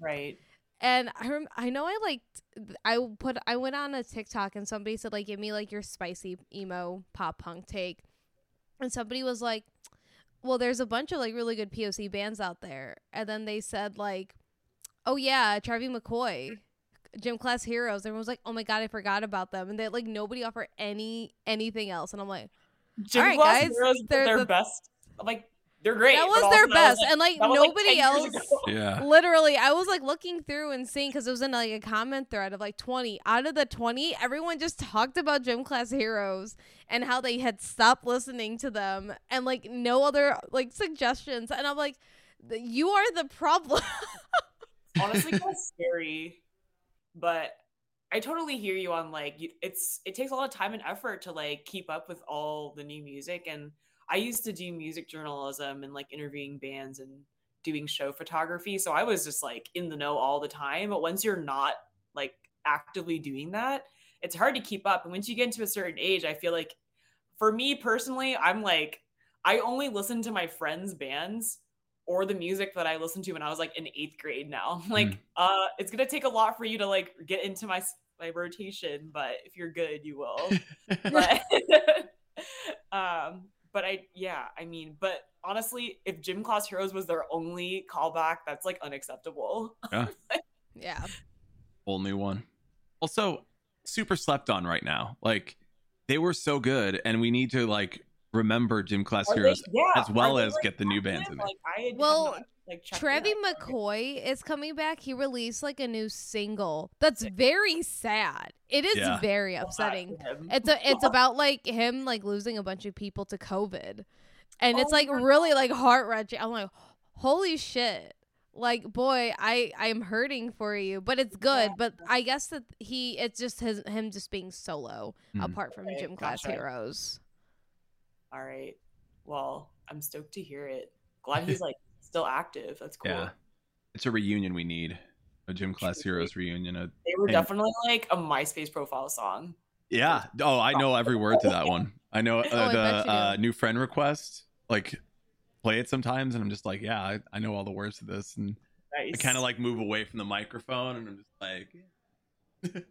Right. And I rem- I know I liked I put I went on a TikTok and somebody said like give me like your spicy emo pop punk take. And somebody was like, "Well, there's a bunch of like really good POC bands out there." And then they said like, "Oh yeah, Charlie McCoy, Gym Class Heroes." Everyone was like, "Oh my god, I forgot about them." And they like nobody offered any anything else. And I'm like, Gym right, Class guys, Heroes, they're their the- best. Like, they're great. that was their also that best. like- and like that was, like, nobody else [LAUGHS] yeah Literally, I was like looking through and seeing because it was in like a comment thread of like 20. Out of the 20, everyone just talked about Gym Class Heroes and how they had stopped listening to them and like no other like suggestions. And I'm like, you are the problem. [LAUGHS] honestly kind of scary but i totally hear you on like you, it's it takes a lot of time and effort to like keep up with all the new music and i used to do music journalism and like interviewing bands and doing show photography so i was just like in the know all the time but once you're not like actively doing that it's hard to keep up and once you get into a certain age i feel like for me personally i'm like i only listen to my friends bands or the music that I listened to when I was like in eighth grade now. [LAUGHS] like, Mm. uh, it's gonna take a lot for you to like get into my my rotation, but if you're good, you will. [LAUGHS] but [LAUGHS] um, but I yeah, I mean, but honestly, if Gym Class Heroes was their only callback, that's like unacceptable. [LAUGHS] yeah. whole new one also super slept on right now like they were so good and we need to like remember gym class Are they- heroes yeah, as well as like, get the new bands in it. Like, I Well, not, like, checked Travie. McCoy is coming back. He released like a new single that's very sad. It is Yeah. very upsetting. It's a it's about like him like losing a bunch of people to COVID, and it's Oh like my really like heart wrenching. I'm like, holy shit! Like boy, I I am hurting for you, but it's good. Yeah. But I guess that he it's just his him just being solo Mhm. apart from Okay, gym class gotcha. heroes. All right. Well, I'm stoked to hear it. Glad he's like [LAUGHS] still active. That's cool. Yeah. It's a reunion we need. A gym class Truly. heroes reunion. A, They were And- definitely like a MySpace profile song. yeah. Oh, I know every word to that one. I know [LAUGHS] uh, Oh, the bet you do. uh, new friend request. Like, play it sometimes, and I'm just like, yeah, I, I know all the words to this, and Nice. I kind of like move away from the microphone, and I'm just like,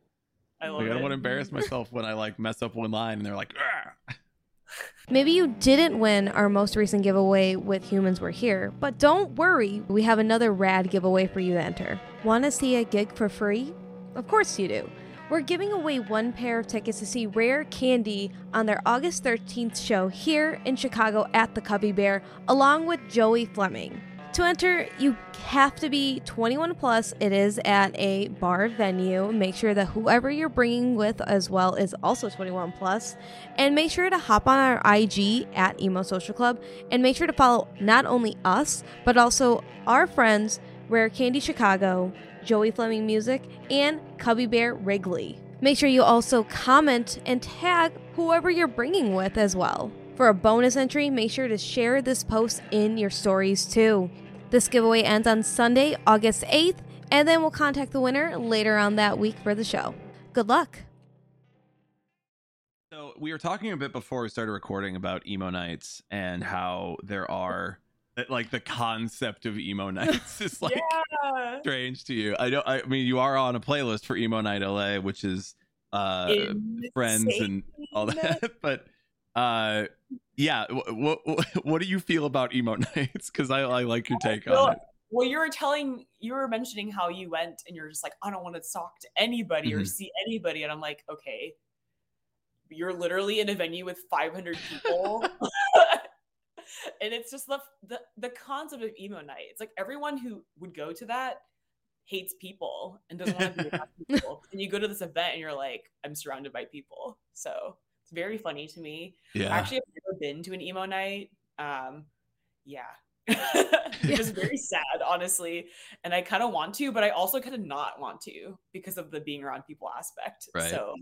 I [LAUGHS] love like I don't want to embarrass myself when I like mess up one line, and they're like, "Ah." Maybe you didn't win our most recent giveaway with Humans Were Here, but don't worry, we have another rad giveaway for you to enter. Want to see a gig for free? Of course you do. We're giving away one pair of tickets to see Rare Candy on their August 13th show here in Chicago at the Cubby Bear, along with Joey Fleming. To enter, you have to be 21 plus. It is at a bar venue. Make sure that whoever you're bringing with as well is also 21 plus. And make sure to hop on our IG at Emo Social Club and make sure to follow not only us, but also our friends, Rare Candy Chicago, Joey Fleming Music, and Cubby Bear Wrigley. Make sure you also comment and tag whoever you're bringing with as well. For a bonus entry, make sure to share this post in your stories too. This giveaway ends on Sunday, August 8th, and then we'll contact the winner later on that week for the show. Good luck! So we were talking a bit before we started recording about emo nights and how there are like the concept of emo [LAUGHS] nights is like yeah. strange to you. I don't. I mean, you are on a playlist for emo night LA, which is uh friends and all that. [LAUGHS] But uh, yeah. What what, [LAUGHS] what do you feel about emo [LAUGHS] nights? Because I, I like your take Well, on it. Well, you were telling, you were mentioning how you went and you're just like, I don't want to talk to anybody or Mhm. see anybody. And I'm like, okay, you're literally in a venue with 500 people. [LAUGHS] and it's just the, the the concept of emo night. It's like everyone who would go to that hates people and doesn't want to be around people. And you go to this event and you're like, I'm surrounded by people. So it's very funny to me. Yeah. Actually, I've never been to an emo night. Um, yeah. [LAUGHS] it was very sad, honestly. And I kind of want to, but I also kind of not want to because of the being around people aspect. Right. So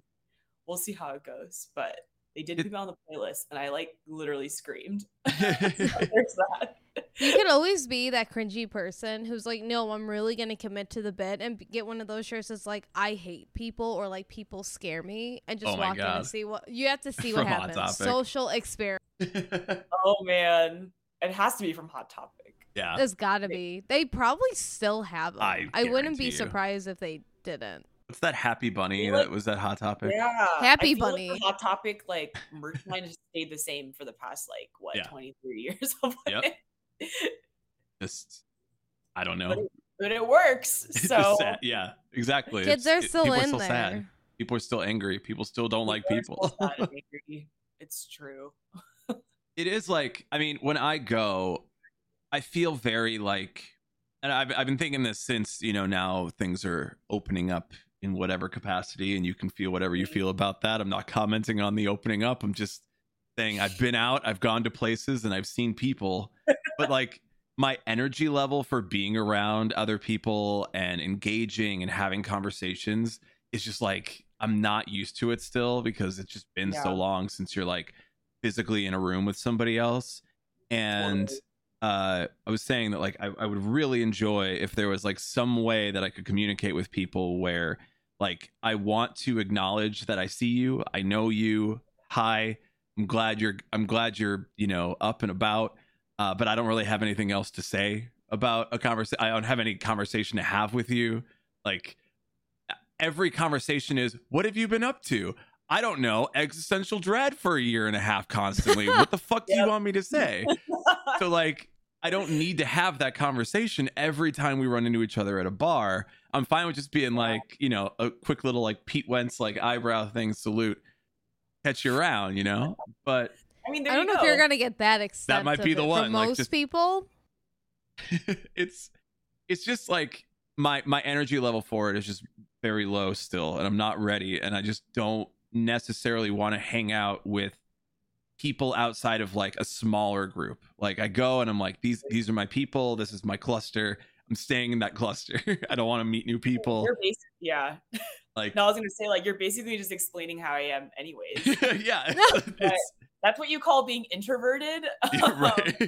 we'll see how it goes. But they did It- put me on the playlist and I like literally screamed. [LAUGHS] [LAUGHS] There's that. You could always be that cringy person who's like, no, I'm really going to commit to the bit and get one of those shirts that's like, I hate people or like people scare me and just Oh my walk in and see what you have to see [LAUGHS] what happens. Social experiment. Oh man. It has to be from Hot Topic. yeah. There's got to be. They probably still have them. I I, wouldn't be you. surprised if they didn't. What's that Happy Bunny feel that was that Hot Topic? Yeah. Happy I feel like Bunny. the Hot Topic like merch line has stayed the same for the past like what Yeah. 23 years of [LAUGHS] Yep. it. Just I don't But know. it, but it works. [LAUGHS] So sad. yeah, exactly. Kids It's- are it- still people are in still there. sad. People are still angry. People still don't like people are people. still [LAUGHS] angry. It's true. it is like I mean, when I go, I feel very like, and I've I've been thinking this since you know now things are opening up in whatever capacity, and you can feel whatever you feel about that. I'm not commenting on the opening up. I'm just saying I've been out, I've gone to places, and I've seen people, but like my energy level for being around other people and engaging and having conversations is just like I'm not used to it still because it's just been so long since you're like physically in a room with somebody else. And Totally. Uh I was saying that like I, I would really enjoy if there was like some way that I could communicate with people where like I want to acknowledge that I see you, I know you, hi, I'm glad you're I'm glad you're, you know, up and about uh, but I don't really have anything else to say about a conversation. I don't have any conversation to have with you. Like every conversation is, "What have you been up to?" I don't know. Existential dread for a year and a half constantly. [LAUGHS] what the fuck do you want me to say? so like, I don't need to have that conversation every time we run into each other at a bar. I'm fine with just being like, you know, a quick little like Pete Wentz like eyebrow thing salute, catch you around, you know. But I mean, there I don't you know go. if you're gonna get that extent. might be the one, For like, most just- people. [LAUGHS] it's it's just like my my energy level for it is just very low still and i'm not ready and i just don't necessarily want to hang out with people outside of like a smaller group. Like i go and i'm like these these are my people. This is my cluster. I'm staying in that cluster. [LAUGHS] I don't want to meet new people. You're yeah. like No, I was gonna say like you're basically just explaining how I am, anyways. [LAUGHS] yeah. [LAUGHS] It's, That's what you call being introverted, um, right.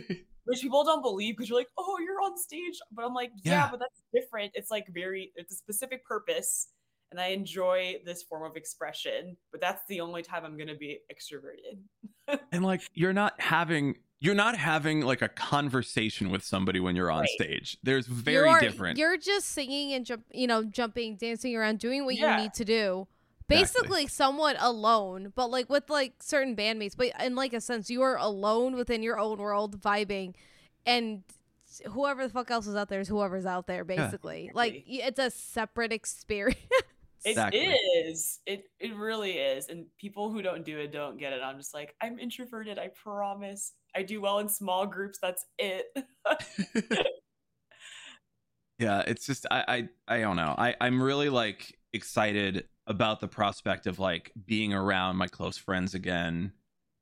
which people don't believe because you're like, oh, you're on stage, but I'm like, yeah, Yeah. but that's different. It's like very, it's a specific purpose, and I enjoy this form of expression. But that's the only time I'm gonna be extroverted. [LAUGHS] and like you're not having you're not having like a conversation with somebody when you're on Right. stage there's very you're, different You're just singing and jump, you know, jumping, dancing around, doing what Yeah. you need to do. Exactly. Basically, somewhat alone, but like with like certain bandmates. But in like a sense, you are alone within your own world, vibing, and whoever the fuck else is out there is whoever's out there. Basically, like it's a separate [LAUGHS] experience. It Exactly. is. It it really is. And people who don't do it don't get it. I'm just like, I'm introverted, I promise. I do well in small groups, that's it. [LAUGHS] yeah it's just I, I i don't know i i'm really like excited about the prospect of like being around my close friends again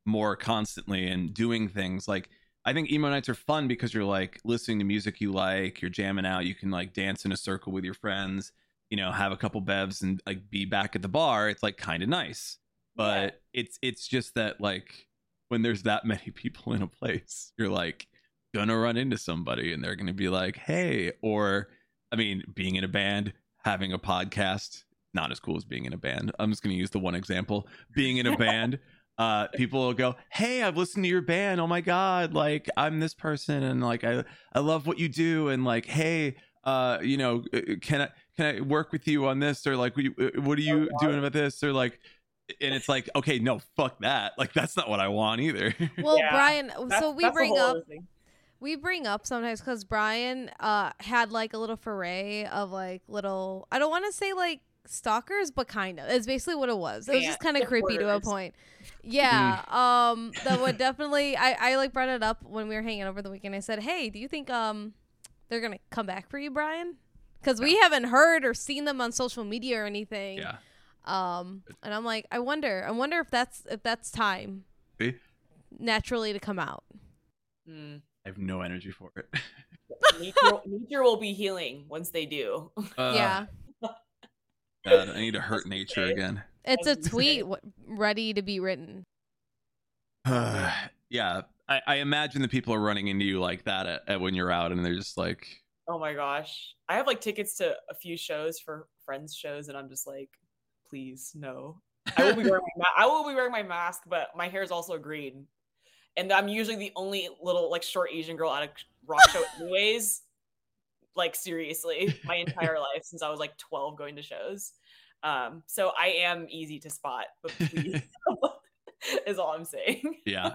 more constantly and doing things like i think emo nights are fun because you're like listening to music you like you're jamming out you can like dance in a circle with your friends you know have a couple bevs and like be back at the bar it's like kind of nice but Yeah. it's it's just that like when there's that [LAUGHS] many people in a place you're like gonna run into somebody and they're gonna be like hey or i mean being in a band having a podcast not as cool as being in a band. I'm just gonna use the one example. Being in a band [LAUGHS] uh people will go hey i've listened to your band. Oh my god like i'm this person and like i i love what you do and like hey uh you know uh, can i can i work with you on this or like what, you, uh, what are you doing about this or like and it's like okay no fuck that like that's not what i want either [LAUGHS] well, Yeah. Brian, That's- so we that's bring up we bring up sometimes because Brian uh had like a little foray of like little I don't want to say like stalkers, but kind of. It's basically what it was. It was Yeah, just kind of creepy to a point. Yeah. um that would definitely I, I like brought it up when we were hanging over the weekend. I said, Hey, do you think um they're gonna come back for you, Brian? Because we haven't heard or seen them on social media or anything. yeah Um and I'm like, I wonder, I wonder if that's if that's time See? naturally to come out. Mm. i have no energy for it [LAUGHS] Nature, nature will be healing once they do. Uh, yeah. [LAUGHS] God, i need to hurt nature again It's I a was gonna say. tweet ready to be written. [SIGHS] yeah I, I imagine the people are running into you like that at, at when you're out and they're just like Oh my gosh. I have like tickets to a few shows for friends' shows, and I'm just like, please, no. I will be wearing my ma- I will be wearing my mask, but my hair is also green. And I'm usually the only little like short Asian girl at a rock show [LAUGHS] anyways. Like seriously, my entire life since I was like 12 going to shows. Um, so I am easy to spot, but please [LAUGHS] [LAUGHS] is all I'm saying. yeah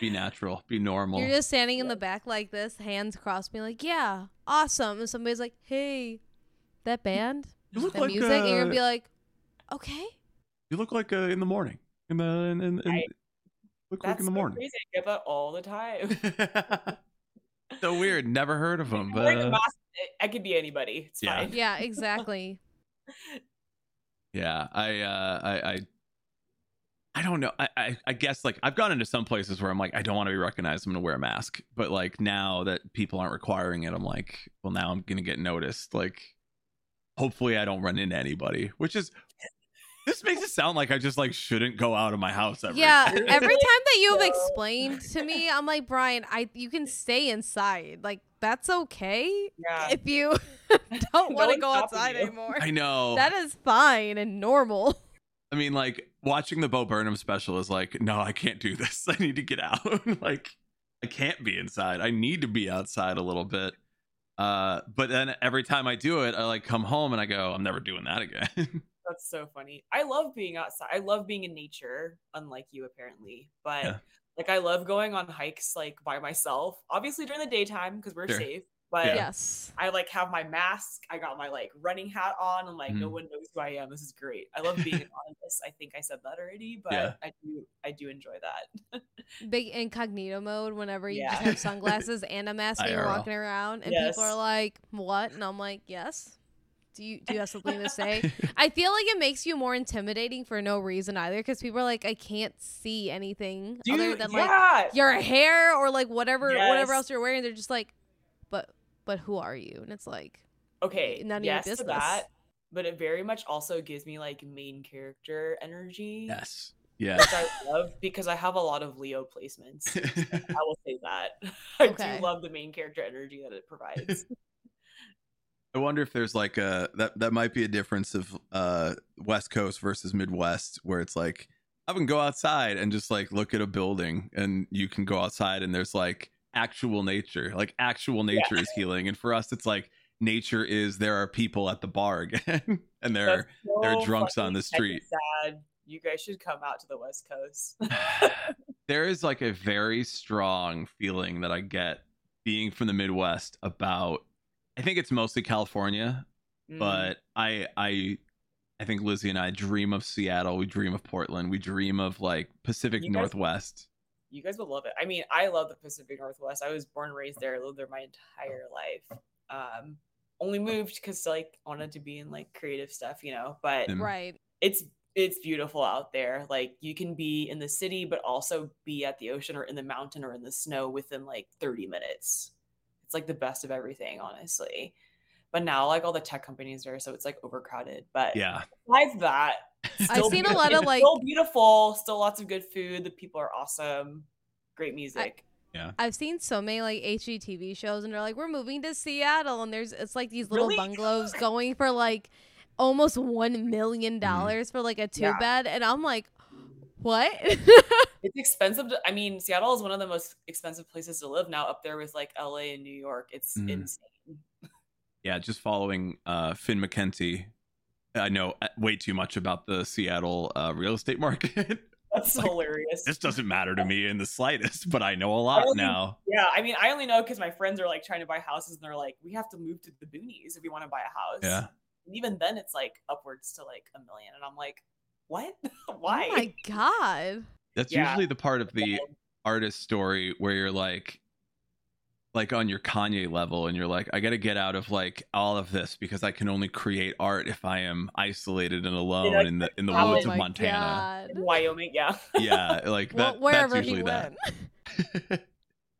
be natural be normal You're just standing in the back like this, hands crossed, being like, "Yeah, awesome." And somebody's like, "Hey, that band, you look that like music," and you're uh, gonna be like, "Okay." you look like uh, in the mourning in the in, in, in, I- look like in the so morning crazy. I get that all the time. [LAUGHS] so weird never heard of [LAUGHS] them but wearing uh, I could be anybody. It's Yeah. fine. Yeah, [LAUGHS] exactly. yeah i uh i i I don't know. I, I I guess like I've gone into some places where I'm like I don't want to be recognized. I'm gonna wear a mask. But like now that people aren't requiring it, I'm like, well, now I'm gonna get noticed. Like, hopefully I don't run into anybody. Which is this makes it sound like I just like shouldn't go out of my house ever. yeah, again. every time that you have [LAUGHS] explained to me, I'm like, Brian, I you can stay inside. Like that's okay Yeah. if you [LAUGHS] don't want to go outside you. anymore. I know. That is fine and normal. I mean, like watching the Bo Burnham special is like, no, I can't do this. [LAUGHS] I need to get out. [LAUGHS] like, I can't be inside. I need to be outside a little bit. Uh, but then every time I do it, I like come home and I go, I'm never doing that again. [LAUGHS] That's so funny. I love being outside. I love being in nature, unlike you apparently. But Yeah. like I love going on hikes like by myself. Obviously during the daytime because we're Sure. safe. But Yeah. Yes. I like have my mask. I got my like running hat on. and like, no Mhm. one knows who I am. This is great. I love being [LAUGHS] anonymous. I think I said that already, but Yeah. I do I do enjoy that. [LAUGHS] Big incognito mode whenever you just have [LAUGHS] sunglasses and a mask and you're walking around and Yes. people are like, What? And I'm like, Yes. Do you do you have something to say? I feel like it makes you more intimidating for no reason either, because people are like, I can't see anything other Dude, than like your hair or like whatever whatever else you're wearing. They're just like, But but who are you? And it's like okay, none of your yes to business. that, but it very much also gives me like main character energy, yes. Yeah. which I love because I have a lot of Leo placements. [LAUGHS] I will say that. [LAUGHS] I Okay. do love the main character energy that it provides. [LAUGHS] I wonder if there's like a that that might be a difference of uh West Coast versus Midwest where it's like I can go outside and just like look at a building and you can go outside and there's like actual nature. Like actual nature is healing. And for us it's like nature is there are people at the bar [LAUGHS] again and they're That's there are drunks on the street. Sad. You guys should come out to the West Coast. [SIGHS] [LAUGHS] there is like a very strong feeling that I get being from the Midwest about I think it's mostly California, Mm. but I I I think Lizzie and I dream of Seattle, we dream of Portland, we dream of like Pacific You Northwest. You guys would love it. I mean, I love the Pacific Northwest. I was born and raised there. I lived there my entire life. Um, only moved because like wanted to be in like creative stuff, you know. But right. it's it's beautiful out there. Like you can be in the city, but also be at the ocean or in the mountain or in the snow within like 30 minutes. It's like the best of everything, honestly. But now like all the tech companies are, so it's like overcrowded. But Yeah. besides that, I've still seen a lot of, like- still beautiful, still lots of good food. The people are awesome, great music. Yeah. I've seen so many like HGTV shows and they're like, We're moving to Seattle and there's it's like these little Really? bungalows [LAUGHS] going for like almost one million dollars for like a two Yeah. bed and I'm like, What? [LAUGHS] It's expensive. To, I mean, Seattle is one of the most expensive places to live now, up there with like LA and New York. It's Mhm. insane. [LAUGHS] Yeah, just following uh Finn McKenty. I know uh, way too much about the Seattle uh, real estate market. [LAUGHS] That's Like, hilarious. this doesn't matter to me in the slightest, but I know a lot only- now. Yeah, I mean, I only know because my friends are like trying to buy houses, and they're like, "We have to move to the boonies if we want to buy a house." Yeah. And even then, it's like upwards to like a million, and I'm like, "What? [LAUGHS] Why?" Oh my god. That's Yeah. usually the part of the artist story where you're like like on your Kanye level and you're like I got to get out of like all of this because I can only create art if I am isolated and alone Yeah, in the in the Oh woods oh of Montana. God. Wyoming, yeah. [LAUGHS] Yeah, like Well, that wherever that's he usually that. went. [LAUGHS]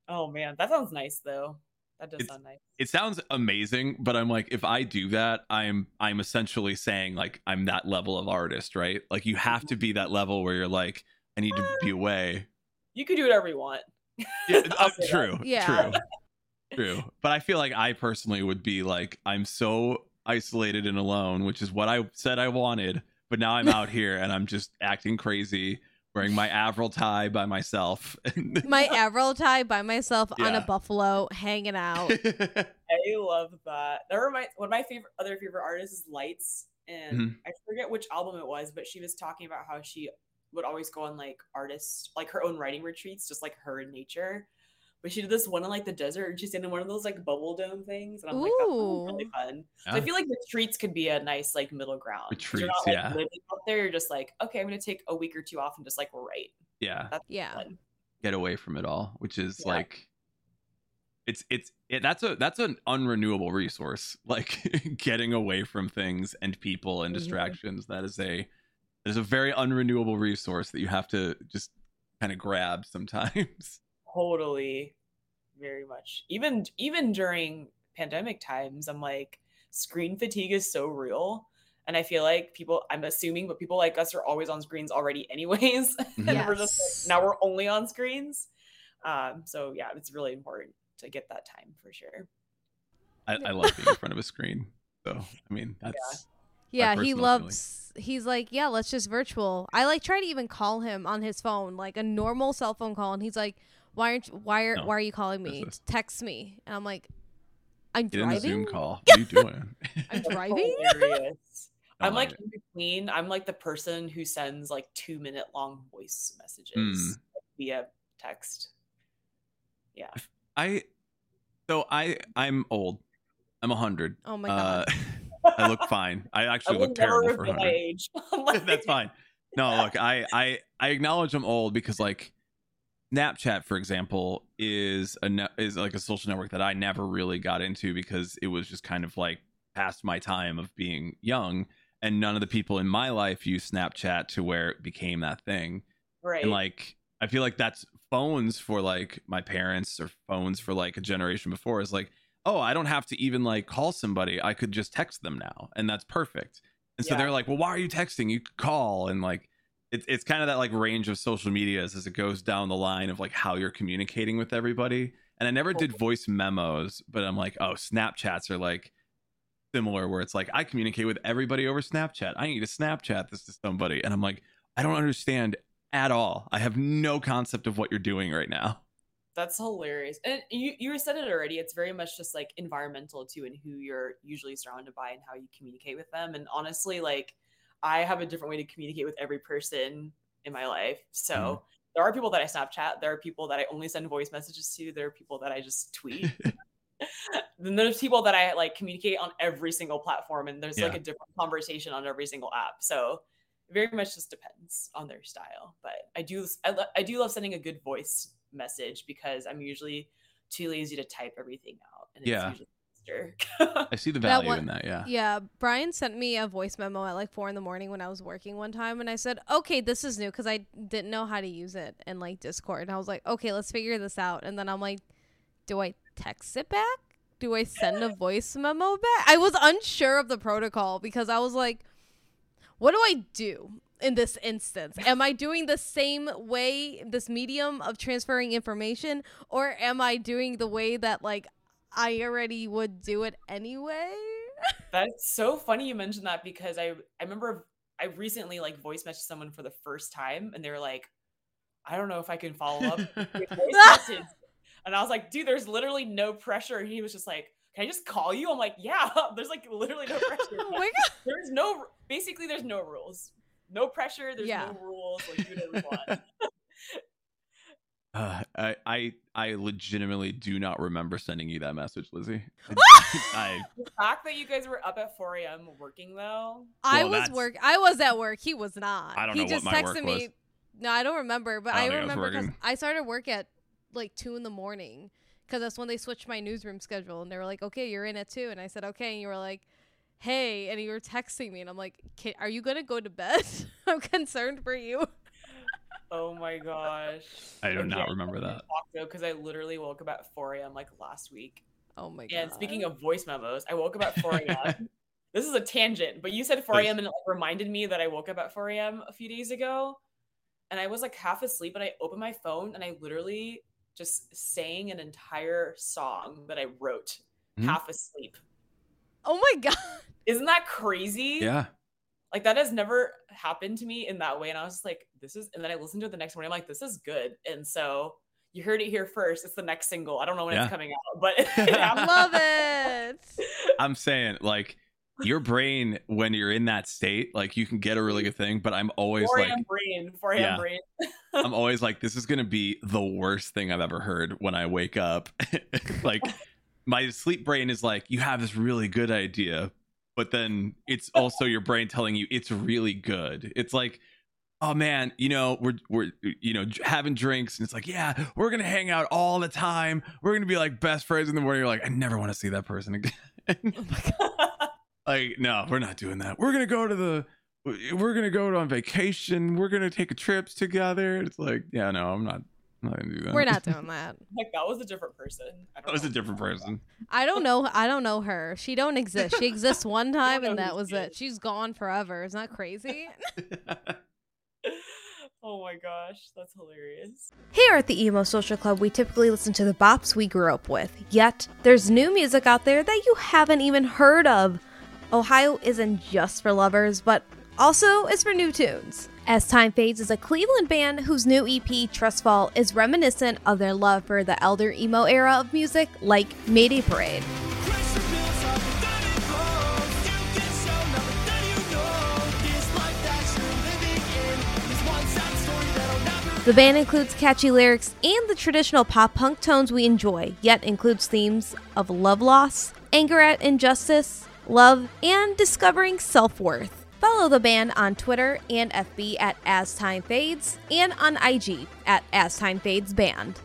Oh man, that sounds nice though. That does It's- sound nice. it sounds amazing, but I'm like if I do that, I'm I'm essentially saying like I'm that level of artist, right? Like you have to be that level where you're like I need to be away. You can do whatever you want. Yeah, [LAUGHS] uh, say that. true. Yeah. True. True. [LAUGHS] But I feel like I personally would be like, I'm so isolated and alone, which is what I said I wanted. But now I'm out [LAUGHS] here and I'm just acting crazy, wearing my Avril tie by myself. [LAUGHS] My Avril tie by myself on a buffalo hanging out. I love that. That reminds one of my favorite other favorite artists is Lights, and Mhm. I forget which album it was, but she was talking about how she would always go on like artist like her own writing retreats, just like her in nature. But she did this one in like the desert, and she's in one of those like bubble dome things, and I'm like, that sounds really Ooh. fun. So I feel like retreats could be a nice like middle ground. 'cause you're not, like, yeah. living out there. You're just like, okay, I'm gonna take a week or two off and just like write. yeah. That's Yeah. fun. Get away from it all, which is Yeah. like it's it's it, that's a that's an unrenewable resource [LAUGHS] like getting away from things and people and Mhm. distractions that is a that is a very unrenewable resource that you have to just kind of grab sometimes totally very much even even during pandemic times i'm like screen fatigue is so real and i feel like people i'm assuming but people like us are always on screens already [LAUGHS] anyways and we're just Yes. like, now we're only on screens um so yeah it's really important to get that time for sure I, I love being in front of a screen. So I mean, that's Yeah, he personal feeling. loves. He's like, yeah, let's just virtual. I like try to even call him on his phone, like a normal cell phone call, and he's like, "Why aren't you, why are No, why are you calling me? this. [LAUGHS] Text me." And I'm like, "I'm get in a. Zoom call. [LAUGHS] What are you doing? [LAUGHS] I'm driving." I i'm love like in between i'm like the person who sends like two minute long voice messages Mm. via text yeah I So I I'm old. I'm a hundred. Oh my god. Uh, I look fine. I I actually will look terrible for my 100. age. Like- That's fine. No, look, I I I acknowledge I'm old because like Snapchat, for example, is a ne- is like a social network that I never really got into because it was just kind of like past my time of being young, and none of the people in my life use Snapchat to where it became that thing. Right. And like I feel like that's phones for like my parents or phones for like a generation before is like, oh, I don't have to even like call somebody. I could just text them now, and that's perfect. And so Yeah. they're like, well, why are you texting? You could call and like it's it's kind of that like range of social medias as it goes down the line of like how you're communicating with everybody. And I never did voice memos, but I'm like, oh, Snapchats are like similar where it's like I communicate with everybody over Snapchat. I need to Snapchat this to somebody. And I'm like, I don't understand at all. I have no concept of what you're doing right now. That's hilarious. And you you said it already. It's very much just like environmental too and who you're usually surrounded by and how you communicate with them. And honestly, like I have a different way to communicate with every person in my life. So Mhm. there are people that I Snapchat, there are people that I only send voice messages to, there are people that I just tweet. [LAUGHS] then there's people that I like communicate on every single platform and there's like a different conversation on every single app. So very much just depends on their style. But I do I, lo- I do love sending a good voice message because I'm usually too lazy to type everything out. And Yeah. it's usually [LAUGHS] I see the value one- in that, yeah. Yeah, Brian sent me a voice memo at like four in the morning when I was working one time, and I said, "Okay, this is new" because I didn't know how to use it in like Discord. And I was like, "Okay, let's figure this out." And then I'm like, "Do I text it back? Do I send a voice memo back?" I was unsure of the protocol because I was like, "What do I do?" In this instance, am I doing the same way, this medium of transferring information, or am I doing the way that like I already would do it anyway? [LAUGHS] That's so funny you mentioned that because I I remember I recently like voice messaged someone for the first time and they were like, I don't know if I can follow up with [LAUGHS] voice. And I was like, dude, there's literally no pressure. And he was just like, Can I just call you? I'm like, yeah, [LAUGHS] there's like literally no pressure. oh my god. there's no basically there's no rules. No pressure, there's Yeah. no rules, like do whatever you want. Uh, I, I I legitimately do not remember sending you that message, Lizzie. [LAUGHS] I, the fact that you guys were up at 4 a.m. working though. I Well, was work. I was at work. He was not. I don't he know what just my texted work me. was. No, I don't remember. But I I, don't think I was remember because working. I started work at like two in the morning because that's when they switched my newsroom schedule and they were like, "Okay, you're in at 2. and I said, "Okay," and you were like. Hey, and you were texting me, and I'm like, "Ki- "Are you gonna go to bed? [LAUGHS] I'm concerned for you." Oh my gosh. I do not remember that. Because I literally woke up at 4 a.m. like last week. Oh my god. And speaking of voice memos, I woke up at 4 a.m. [LAUGHS] this is a tangent, but you said 4 a.m. and it like, reminded me that I woke up at 4 a.m. a few days ago. And I was like half asleep and I opened my phone and I literally just sang an entire song that I wrote Mhm. half asleep. oh my [LAUGHS] god, Isn't that crazy? yeah. Like that has never happened to me in that way. And I was just like, this is, and then I listened to it the next morning. I'm like, this is good. And so you heard it here first. It's the next single. I don't know when Yeah. it's coming out, but [LAUGHS] I love it. [LAUGHS] I'm saying like your brain when you're in that state, like you can get a really good thing, but I'm always 4 like a.m. brain, 4 a.m. Yeah. brain. I'm always like, this is gonna be the worst thing I've ever heard when I wake up. [LAUGHS] like my sleep brain is like, you have this really good idea, but then it's also your brain telling you it's really good. It's like, oh man, you know, we're we're you know having drinks, and it's like, yeah, we're gonna hang out all the time. We're gonna be like best friends in the morning. You're like, I never want to see that person again. [LAUGHS] Like, no, we're not doing that. We're gonna go to the. We're gonna go on vacation. We're gonna take trips together. It's like, yeah, no, I'm not. I'm not gonna do that. We're not [LAUGHS] doing that. like that was a different person. That was know. a different person. I don't know. I don't know her. She don't exist. She exists one [LAUGHS] time and that was she it. is. She's gone forever. Isn't that crazy? [LAUGHS] oh my gosh, that's hilarious. Here at the Emo Social Club, we typically listen to the bops we grew up with. Yet, there's new music out there that you haven't even heard of. Ohio isn't just for lovers, but also is for new tunes. As Time Fades is a Cleveland band whose new EP, Trust Fall, is reminiscent of their love for the elder emo era of music like Mayday Parade. The band includes catchy lyrics and the traditional pop punk tones we enjoy, yet includes themes of love loss, anger at injustice, love, and discovering self worth. Follow the band on Twitter and FB at As Time Fades and on IG at As Time Fades Band.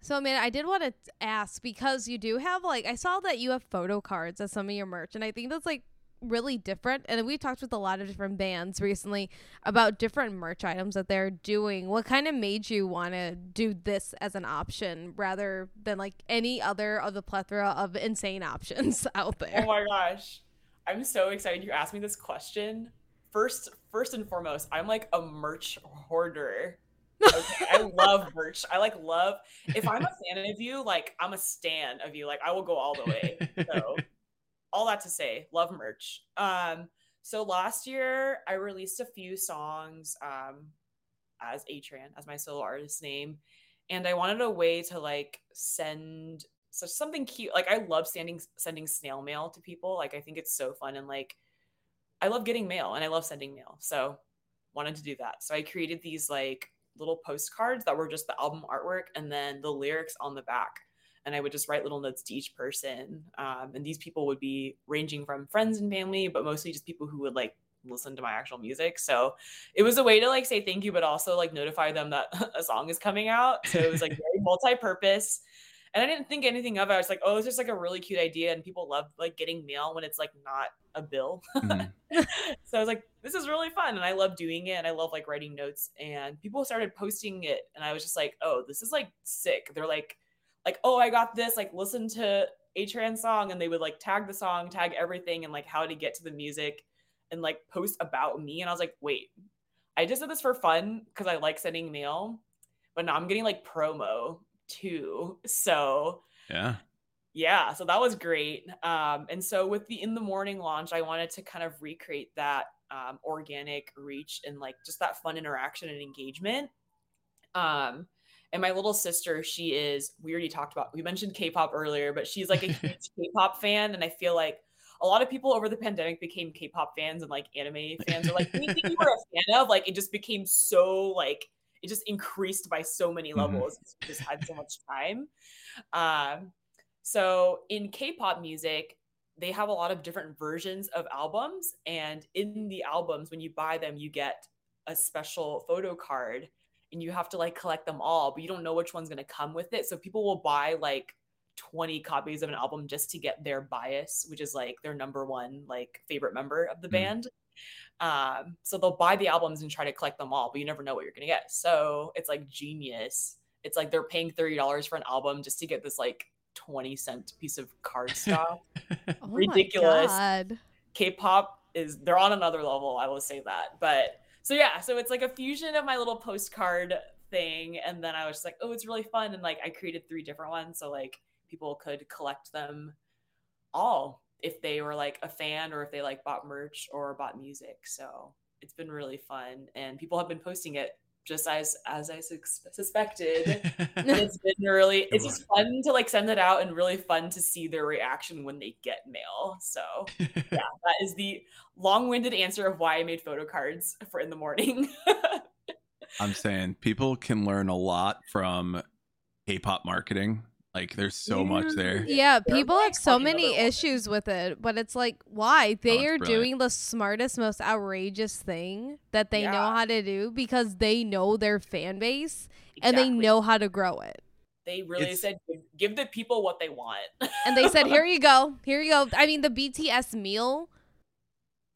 So, man, I did want to ask because you do have like I saw that you have photo cards as some of your merch, and I think that's like really different. And we talked with a lot of different bands recently about different merch items that they're doing. What kind of made you want to do this as an option rather than like any other of the plethora of insane [LAUGHS] options out there? Oh my gosh. I'm so excited you asked me this question. First first and foremost, I'm like a merch hoarder. Okay, I [LAUGHS] love merch. I like love if I'm a fan of you, like I'm a stan of you, like I will go all the way. So all that to say, love merch. Um so last year I released a few songs um as Atran, as my solo artist name. And I wanted a way to like send such something cute. Like I love sending sending snail mail to people. Like I think it's so fun and like I love getting mail and I love sending mail. So wanted to do that. So I created these like little postcards that were just the album artwork and then the lyrics on the back. And I would just write little notes to each person. Um, and these people would be ranging from friends and family, but mostly just people who would like listen to my actual music. So it was a way to like say thank you, but also like notify them that [LAUGHS] a song is coming out. So it was like very multi-purpose. And I didn't think anything of it. I was like, oh, it's just like a really cute idea. And people love like getting mail when it's like not a bill. Mhm. [LAUGHS] so I was like, this is really fun. And I love doing it. And I love like writing notes. And people started posting it. And I was just like, oh, this is like sick. They're like, like, oh, I got this. Like, listen to a trans song. And they would like tag the song, tag everything, and like how to get to the music and like post about me. And I was like, wait, I just did this for fun because I like sending mail. But now I'm getting like promo too. So Yeah. yeah so that was great um, and so with the in the mourning launch i wanted to kind of recreate that um, organic reach and like just that fun interaction and engagement um, and my little sister she is we already talked about we mentioned k-pop earlier but she's like a [LAUGHS] huge k-pop fan and i feel like a lot of people over the pandemic became k-pop fans and like anime fans or like anything you were a fan of like it just became so like it just increased by so many Mhm. levels we just had so much time um, so in K-pop music, they have a lot of different versions of albums, and in the albums, when you buy them, you get a special photo card, and you have to like collect them all, but you don't know which one's going to come with it. So people will buy like 20 copies of an album just to get their bias, which is like their number one like favorite member of the Mhm. band. Um, so they'll buy the albums and try to collect them all, but you never know what you're gonna get. So it's like genius. It's like they're paying $30 for an album just to get this like 20 cent piece of card stock. [LAUGHS] Oh my Ridiculous. God. K-pop is they're on another level, I will say that. But so yeah, so it's like a fusion of my little postcard thing. And then I was just like, oh, it's really fun. And like I created three different ones. So like people could collect them all if they were like a fan or if they like bought merch or bought music. So it's been really fun. And people have been posting it just as as I sus- suspected. [LAUGHS] It's been really it's just fun to like send it out and really fun to see their reaction when they get mail. So [LAUGHS] yeah, that is the long-winded answer of why I made photo cards for in the mourning. [LAUGHS] I'm saying people can learn a lot from K-pop marketing. Like there's so much there. Yeah, people have so many issues with it, but it's like, why? They it's are brilliant. doing the smartest, most outrageous thing that they know how to do because they know their fan base and they know how to grow it. they really It's- said give the people what they want. And they said, [LAUGHS] "Here you go, here you go." I mean, the BTS meal.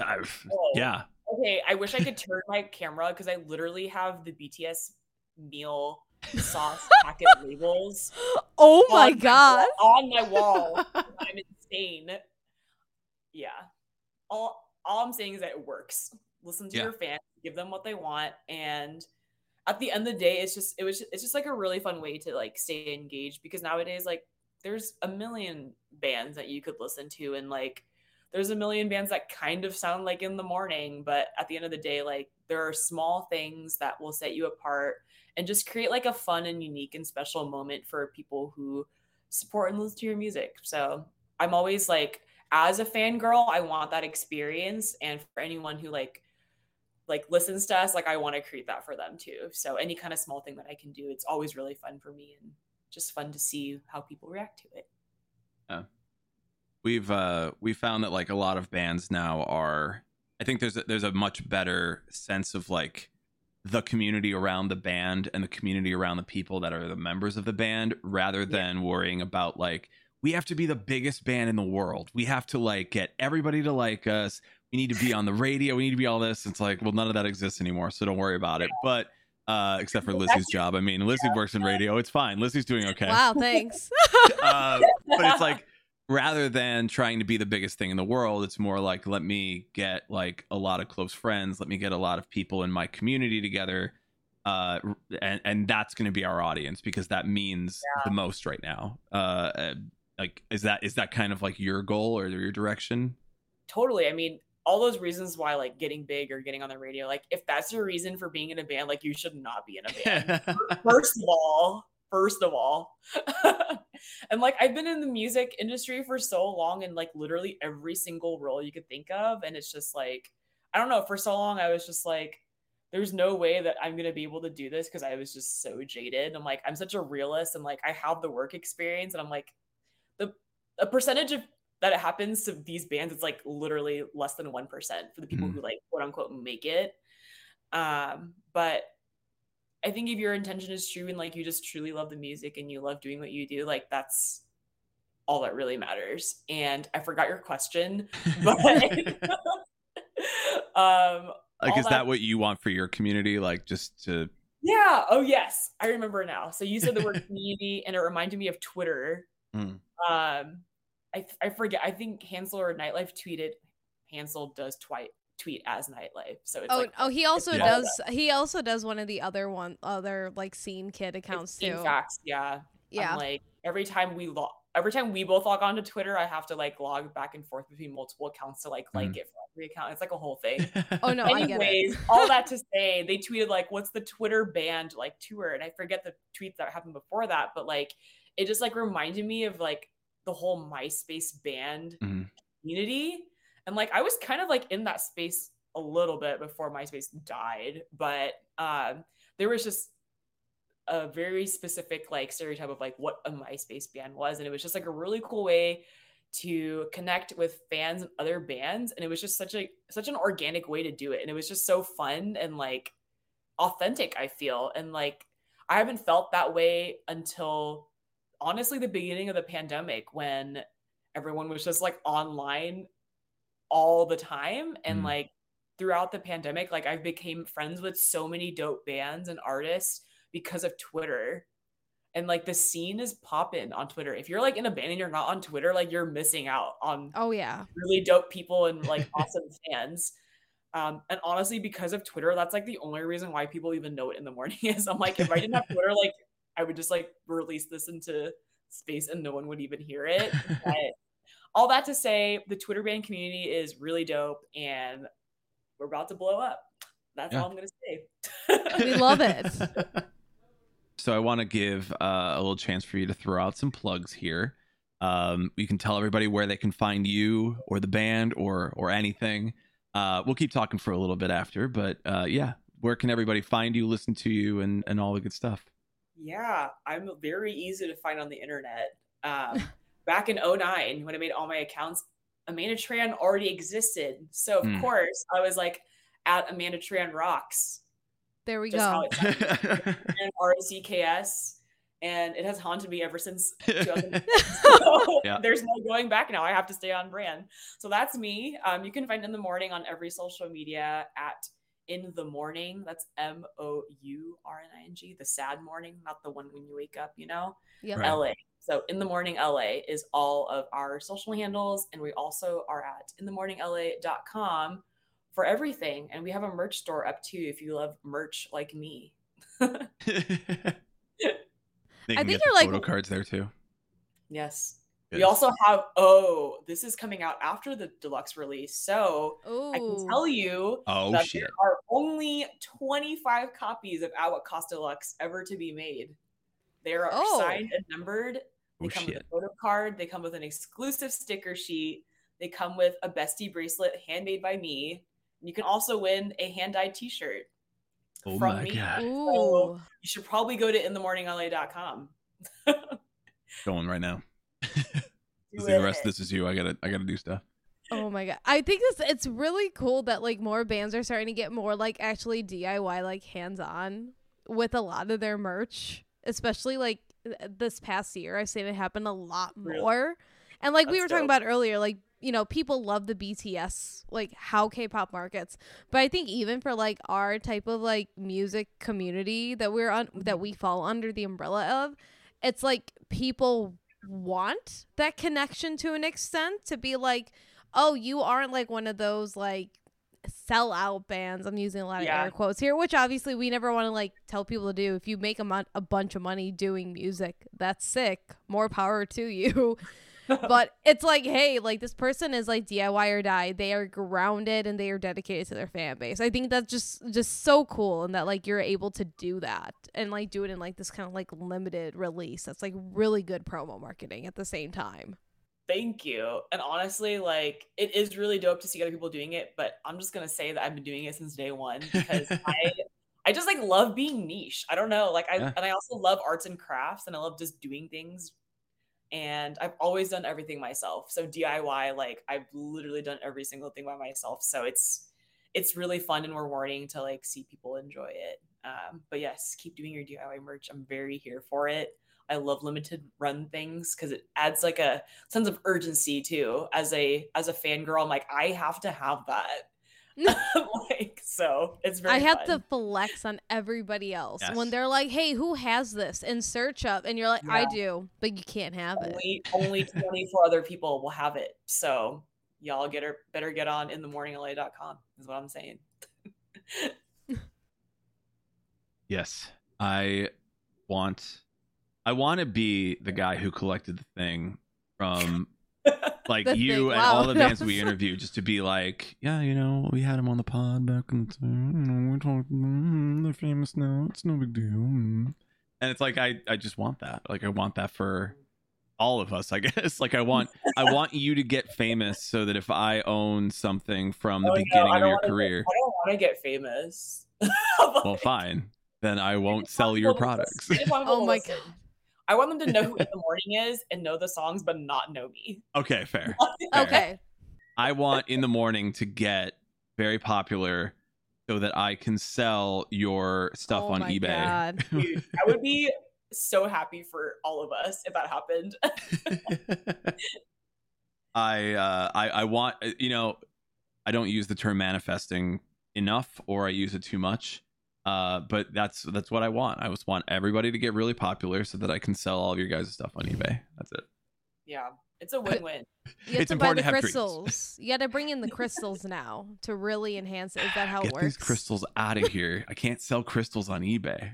I- Oh. yeah. Okay, I wish I could turn my camera because I literally have the BTS meal sauce [LAUGHS] packet labels Oh my on god! on my wall. [LAUGHS] I'm insane. Yeah. All all I'm saying is that it works. Listen to Yeah. your fans, give them what they want, and at the end of the day, it's just it was it's just like a really fun way to like stay engaged because nowadays like there's a million bands that you could listen to and like there's a million bands that kind of sound like in the mourning, but at the end of the day, like there are small things that will set you apart and just create like a fun and unique and special moment for people who support and listen to your music. So I'm always like, as a fangirl, I want that experience. And for anyone who like like listens to us, like I want to create that for them too. So any kind of small thing that I can do, it's always really fun for me and just fun to see how people react to it. Yeah. we've uh we found that like a lot of bands now are i think there's a, there's a much better sense of like the community around the band and the community around the people that are the members of the band rather than worrying about like we have to be the biggest band in the world. We have to like get everybody to like us. We need to be on the radio. We need to be all this. It's like well none of that exists anymore so don't worry about it. But uh except for Well, lizzie's job. I mean lizzie works in radio. It's fine. Lizzie's doing okay. Wow, thanks. [LAUGHS] uh, but it's like rather than trying to be the biggest thing in the world it's more like let me get like a lot of close friends let me get a lot of people in my community together uh and and that's going to be our audience because that means the most right now uh uh, like is that is that kind of like your goal or your direction totally. I mean, all those reasons why like getting big or getting on the radio, like if that's your reason for being in a band, like you should not be in a band. [LAUGHS] first of all, first of all. [LAUGHS] and like I've been in the music industry for so long and like literally every single role you could think of. And it's just like, I don't know, for so long I was just like, there's no way that I'm gonna be able to do this because I was just so jaded. I'm like, I'm such a realist and like I have the work experience, and I'm like, the a percentage of that it happens to these bands, it's like literally less than one percent for the people Mhm. who like quote unquote make it. Um, but I think if your intention is true and like you just truly love the music and you love doing what you do, like that's all that really matters. And I forgot your question, [LAUGHS] but [LAUGHS] um like is that what you want for your community like just to yeah, oh yes, I remember now. So you said the word [LAUGHS] community and it reminded me of Twitter. Mm. Um I I forget. I think Hansel or Nightlife tweeted Hansel does tweet tweet as Nightlife. So it's Oh, like oh, he also does. He also does one of the other one, other like scene kid accounts Scene too. facts, yeah. Yeah. I'm like every time we log every time we both log on to Twitter, I have to like log back and forth between multiple accounts to like like Mhm. it for every account. It's like a whole thing. [LAUGHS] Oh, no, I get it. Anyways, all that to say, they tweeted like, "What's the Twitter band like tour?" And I forget the tweet that happened before that, but like, it just like reminded me of like the whole MySpace band Mhm. community, and like I was kind of like in that space a little bit before MySpace died, but um, there was just a very specific like stereotype of like what a MySpace band was, and it was just like a really cool way to connect with fans and other bands and it was just such a such an organic way to do it and it was just so fun and like authentic i feel and like i haven't felt that way until honestly the beginning of the pandemic when everyone was just like online all the time and Mm. like throughout the pandemic like i've became friends with so many dope bands and artists because of twitter and like the scene is popping on Twitter. If you're like in a band and you're not on Twitter, like you're missing out on Oh yeah. really dope people and like [LAUGHS] awesome fans. Um, and honestly, because of Twitter, that's like the only reason why people even know it in the mourning [LAUGHS] is I'm like, if I didn't have Twitter, like I would just like release this into space and no one would even hear it. [LAUGHS] But all that to say, the Twitter band community is really dope and we're about to blow up. That's Yeah. all I'm gonna say. [LAUGHS] We love it. [LAUGHS] So I want to give uh, a little chance for you to throw out some plugs here. Um, you can tell everybody where they can find you or the band or or anything. Uh, we'll keep talking for a little bit after, but uh, yeah, where can everybody find you, listen to you, and and all the good stuff? Yeah, I'm very easy to find on the internet. Um, [LAUGHS] back in 09, when I made all my accounts, Amanda Tran already existed. So, of Hmm. course, I was like, at Amanda Tran Rocks, There we just go. it sounds, [LAUGHS] and R O C K S. And it has haunted me ever since [LAUGHS] [LAUGHS] so Yeah. there's no going back now. I have to stay on brand. So that's me. Um, you can find in the mourning on every social media at in the mourning. That's M O U R N I N G, the sad morning, not the one when you wake up, you know? Yep. Right. LA. So in the mourning LA is all of our social handles. And we also are at inthemourningla.com for everything. And we have a merch store up too if you love merch like me. [LAUGHS] they I think get you're the like- photo cards there too. Yes. Yes. We also have, oh, this is coming out after the deluxe release. So Oh. I can tell you Oh that shit! there are only 25 copies of At What Cost Deluxe ever to be made. They are Oh. signed and numbered. Oh, they Oh come with a photo card. They come with an exclusive sticker sheet. They come with a bestie bracelet handmade by me. You can also win a hand dyed t shirt. Oh from my me. god. Ooh. You should probably go to inthemourningla.com. [LAUGHS] Going right now. [LAUGHS] The rest it. this is you. I gotta I gotta do stuff. Oh my god. I think this it's really cool that like more bands are starting to get more like actually DIY like hands-on with a lot of their merch, especially like th- this past year. I've seen it happen a lot Really? more. And like we That's were talking about earlier, like you know, people love the BTS, like how K-pop markets. But I think even for like our type of like music community that we're on that mm-hmm. we fall under the umbrella of, it's like people want that connection to an extent to be like, oh, you aren't like one of those like sell out bands. I'm using a lot of Yeah. air quotes here, which obviously we never want to like tell people to do. If you make a, mon- a bunch of money doing music, that's sick. More power to you. [LAUGHS] but it's like, hey, like this person is like DIY or die. They are grounded and they are dedicated to their fan base. I think that's just just so cool, and that like you're able to do that and like do it in like this kind of like limited release. That's like really good promo marketing at the same time. Thank you. And honestly, like it is really dope to see other people doing it, but I'm just gonna say that I've been doing it since day one because [LAUGHS] I I just like love being niche. I don't know. Like I Yeah. and I also love arts and crafts and I love just doing things. And I've always done everything myself. So DIY, like I've literally done every single thing by myself. So it's it's really fun and rewarding to like see people enjoy it. Um, but yes, keep doing your DIY merch. I'm very here for it. I love limited run things because it adds like a sense of urgency too. As a as a fangirl, I'm like, I have to have that. [LAUGHS] like so it's very I have fun. to flex on everybody else when they're like, "Hey, who has this?" and search up, and you're like, "I do," but you can't have it. only only 24 other people will have it. So y'all get her better get on in the mourningla.com is what I'm saying. [LAUGHS] Yes. I want I want to be the guy who collected the thing from [LAUGHS] like The you thing, and wow. all the bands we [LAUGHS] interviewed just to be like, yeah, you know, we had him on the pod back in the time. You know, we talked. Mm, they're famous now. It's no big deal. Mm. And it's like I I just want that. Like I want that for all of us, I [LAUGHS] guess. Like I want I want you to get famous so that if I own something from the Oh, beginning I of your wanna get- career, I don't want to get famous. well, fine. Then I won't sell your products. Oh my god. I want them to know who [LAUGHS] In the Mourning is and know the songs, but not know me. Okay, fair. [LAUGHS] Fair. Okay. I want in the mourning to get very popular so that I can sell your stuff oh on my eBay. God. [LAUGHS] Dude, I would be so happy for all of us if that happened. I uh I I want uh, you know I don't use the term manifesting enough or I use it too much. Uh but that's that's what I want. I just want everybody to get really popular so that I can sell all of your guys' stuff on eBay. That's it. yeah, it's a [LAUGHS] win-win. You have It's to buy important the to have crystals. You got to bring in the crystals now to really enhance it. Is that how Get it works? these crystals out of here. I can't sell crystals on eBay.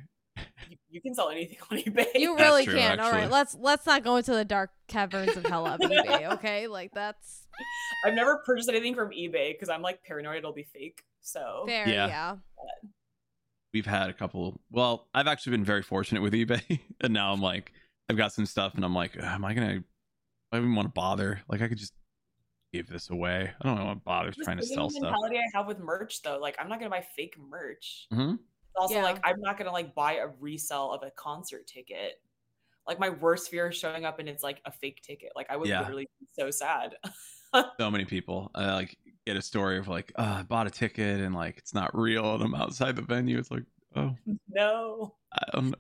You, you can sell anything on eBay. You really true, can. All right, let's let's not go into the dark caverns of hell of [LAUGHS] eBay. Okay, like that's I've never purchased anything from eBay because I'm like paranoid it'll be fake. So fair. Yeah. Yeah. We've had a couple well i've actually been very fortunate with ebay [LAUGHS] and now i'm like i've got some stuff and i'm like am i gonna i even want to bother like i could just give this away i don't want to bother This trying to same sell stuff mentality I have with merch though, like I'm not gonna buy fake merch. Mhm. Also, Yeah. like I'm not gonna like buy a resell of a concert ticket. Like my worst fear is showing up and it's like a fake ticket. Like I would Yeah. literally be so sad. [LAUGHS] so many people uh, like get a story of like uh, i bought a ticket and like it's not real and i'm outside the venue it's like oh no, i don't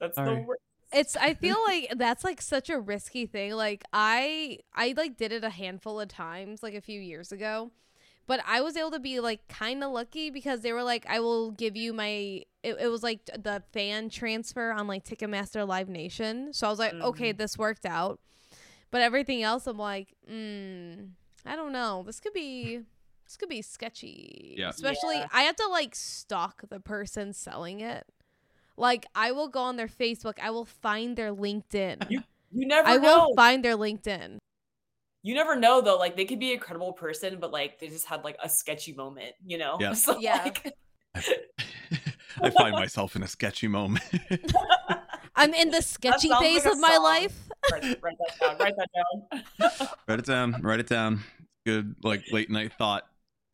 that's Sorry. the worst. It's I feel like that's like such a risky thing. Like I I like did it a handful of times like a few years ago. But I was able to be like kind of lucky because they were like I will give you my it, it was like the fan transfer on like Ticketmaster Live Nation. So I was like, okay, Mhm. this worked out. But everything else I'm like, mm, I don't know. This could be this could be sketchy. Yeah. Especially Yeah. I have to like stalk the person selling it. Like I will go on their Facebook, I will find their LinkedIn. You You never I know. will find their LinkedIn. you never know though. Like they could be a credible person, but like they just had like a sketchy moment. You know? Yeah. [LAUGHS] So, Yeah. like, [LAUGHS] i find myself in a sketchy moment [LAUGHS] I'm in the sketchy phase like of my song. life. write, write that down. Write that down. [LAUGHS] write it down write it down good like late night thought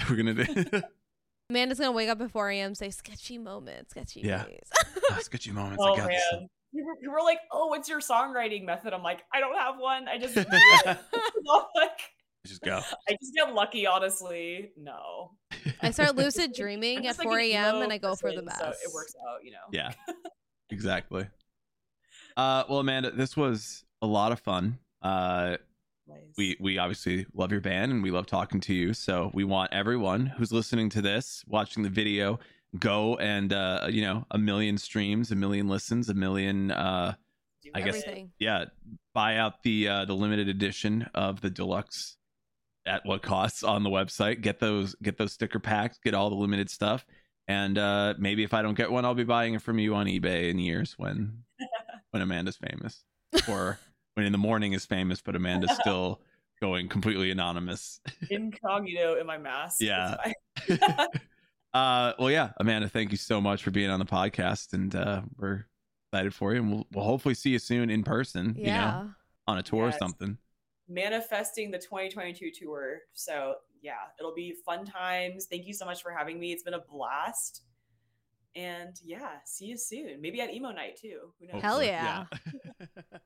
we're gonna do [LAUGHS] Amanda's gonna wake up at 4 a.m. say sketchy moments, sketchy Yeah. days. Oh, [LAUGHS] sketchy moments. Oh I got this. man. You were, you were like, oh, what's your songwriting method? I'm like, I don't have one. I just, like, Just go. I just get lucky, honestly. No. I start lucid dreaming at 4 a.m. emo and I go for the best. So it works out, you know. Yeah. Exactly. Uh, well, Amanda, this was a lot of fun. Uh, Nice. we we obviously love your band and we love talking to you. So we want everyone who's listening to this, watching the video, go and uh, you know, a million streams, a million listens, a million uh, Do I guess- yeah, buy out the uh, the limited edition of the deluxe at what costs on the website. Get those get those sticker packs, get all the limited stuff. And uh, maybe if I don't get one, I'll be buying it from you on eBay in years when when Amanda's famous, or [LAUGHS] when in the mourning is famous, but Amanda's [LAUGHS] still going completely anonymous. [LAUGHS] incognito in my mask. Yeah. Uh, well, yeah, Amanda, thank you so much for being on the podcast, and uh, we're excited for you, and we'll, we'll hopefully see you soon in person. You know, Yeah. on a tour Yes. or something. Manifesting the 2022 tour. So yeah, it'll be fun times. Thank you so much for having me. It's been a blast. And yeah, see you soon. Maybe at emo night too. Who knows? Hell Hopefully, yeah. [LAUGHS]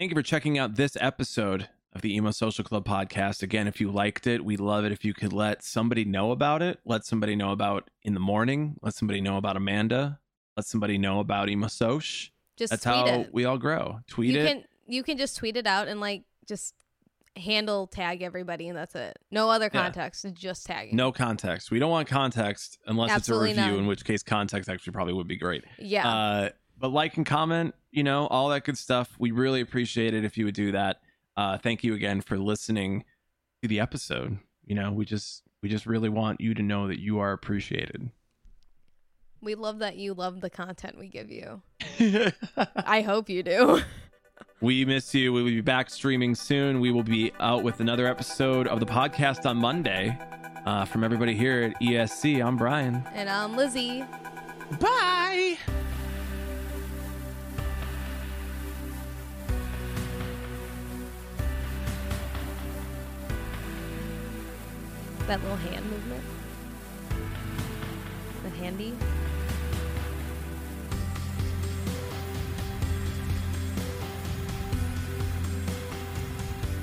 Thank you for checking out this episode of the Emo Social Club podcast. Again, if you liked it, we'd love it if you could let somebody know about it. Let somebody know about in the mourning. Let somebody know about Amanda. Let somebody know about Emo Soch. Just That's tweet how it. we all grow. Tweet you it. can you can just tweet it out and like just handle tag everybody and that's it. No other Yeah. context, just tagging. No context. We don't want context unless Absolutely it's a review, none. in which case context actually probably would be great. Yeah. Uh, but like and comment, you know, all that good stuff. We really appreciate it if you would do that. Uh, thank you again for listening to the episode. You know, we just we just really want you to know that you are appreciated. we love that you love the content we give you. [LAUGHS] I hope you do. [LAUGHS] we miss you. We will be back streaming soon. We will be out with another episode of the podcast on Monday. Uh, from everybody here at ESC, I'm Brian. and I'm Lizzie. Bye. That little hand movement. The handy.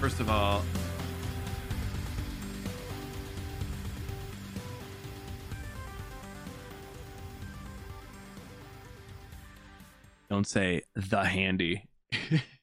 First of all, don't say the handy. [LAUGHS]